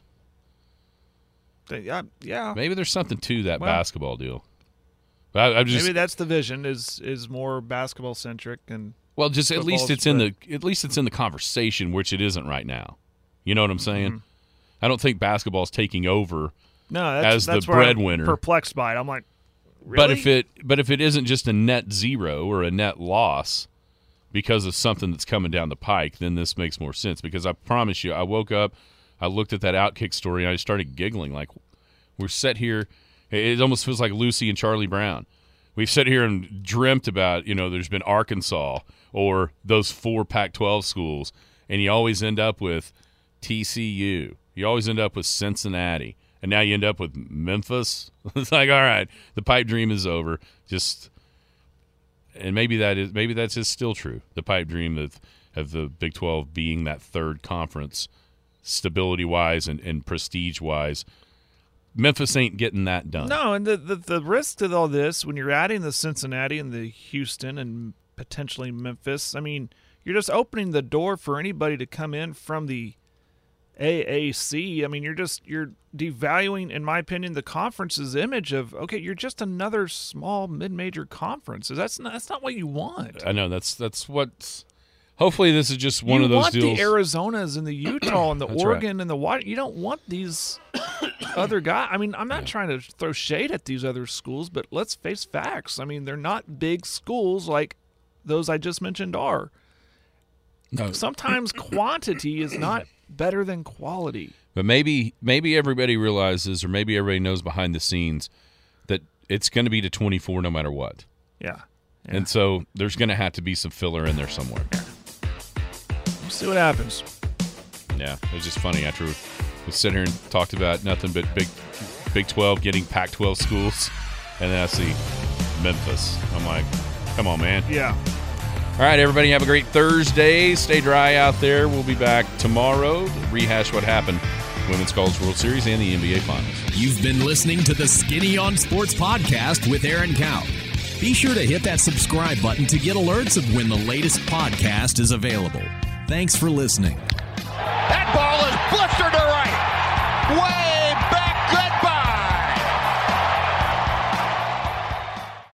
They- yeah, yeah. Maybe there's something to that Well- basketball deal. But I, I'm just Maybe that's the vision is is more basketball centric and Well, just at least it's in the at least it's in the conversation, which it isn't right now. You know what I'm saying? Mm-hmm. I don't think basketball's taking over. no, that's, As the that's I'm breadwinner. perplexed by it. I'm like, really? But if it but if it isn't just a net zero or a net loss because of something that's coming down the pike, then this makes more sense. Because I promise you, I woke up, I looked at that outkick story, and I started giggling. Like we're set here. It almost feels like Lucy and Charlie Brown. We've sat here and dreamt about, you know, there's been Arkansas or those four Pac 12 schools, and you always end up with TCU. You always end up with Cincinnati. And now you end up with Memphis. <laughs> it's like, all right, the pipe dream is over. Just and maybe that is maybe that's just still true. The pipe dream of of the Big Twelve being that third conference, stability wise and, and prestige wise. Memphis ain't getting that done. No, and the, the the risk to all this when you're adding the Cincinnati and the Houston and potentially Memphis, I mean, you're just opening the door for anybody to come in from the AAC. I mean, you're just you're devaluing, in my opinion, the conference's image of okay, you're just another small mid-major conference. That's not that's not what you want. I know that's that's what. Hopefully, this is just one you of those want deals. the Arizonas and the <clears throat> Utah and the That's right. Oregon and the Washington. You don't want these <coughs> other guys. I mean, I'm not trying to throw shade at these other schools, but let's face facts. I mean, they're not big schools like those I just mentioned are. No, Sometimes quantity is not <coughs> better than quality. But maybe maybe everybody realizes, or maybe everybody knows behind the scenes that it's going to be to 24 no matter what. Yeah. And so there's going to have to be some filler in there somewhere. We'll see what happens. Yeah, it was just funny after we sit here and talked about nothing but Big Big 12 getting Pac 12 schools, and then I see Memphis. I'm like, come on, man. Yeah. All right, everybody, have a great Thursday. Stay dry out there. We'll be back tomorrow to rehash what happened Women's College World Series and the NBA Finals. You've been listening to the Skinny on Sports podcast with Aaron Cow. Be sure to hit that subscribe button to get alerts of when the latest podcast is available. Thanks for listening. That ball is blistered to right. Way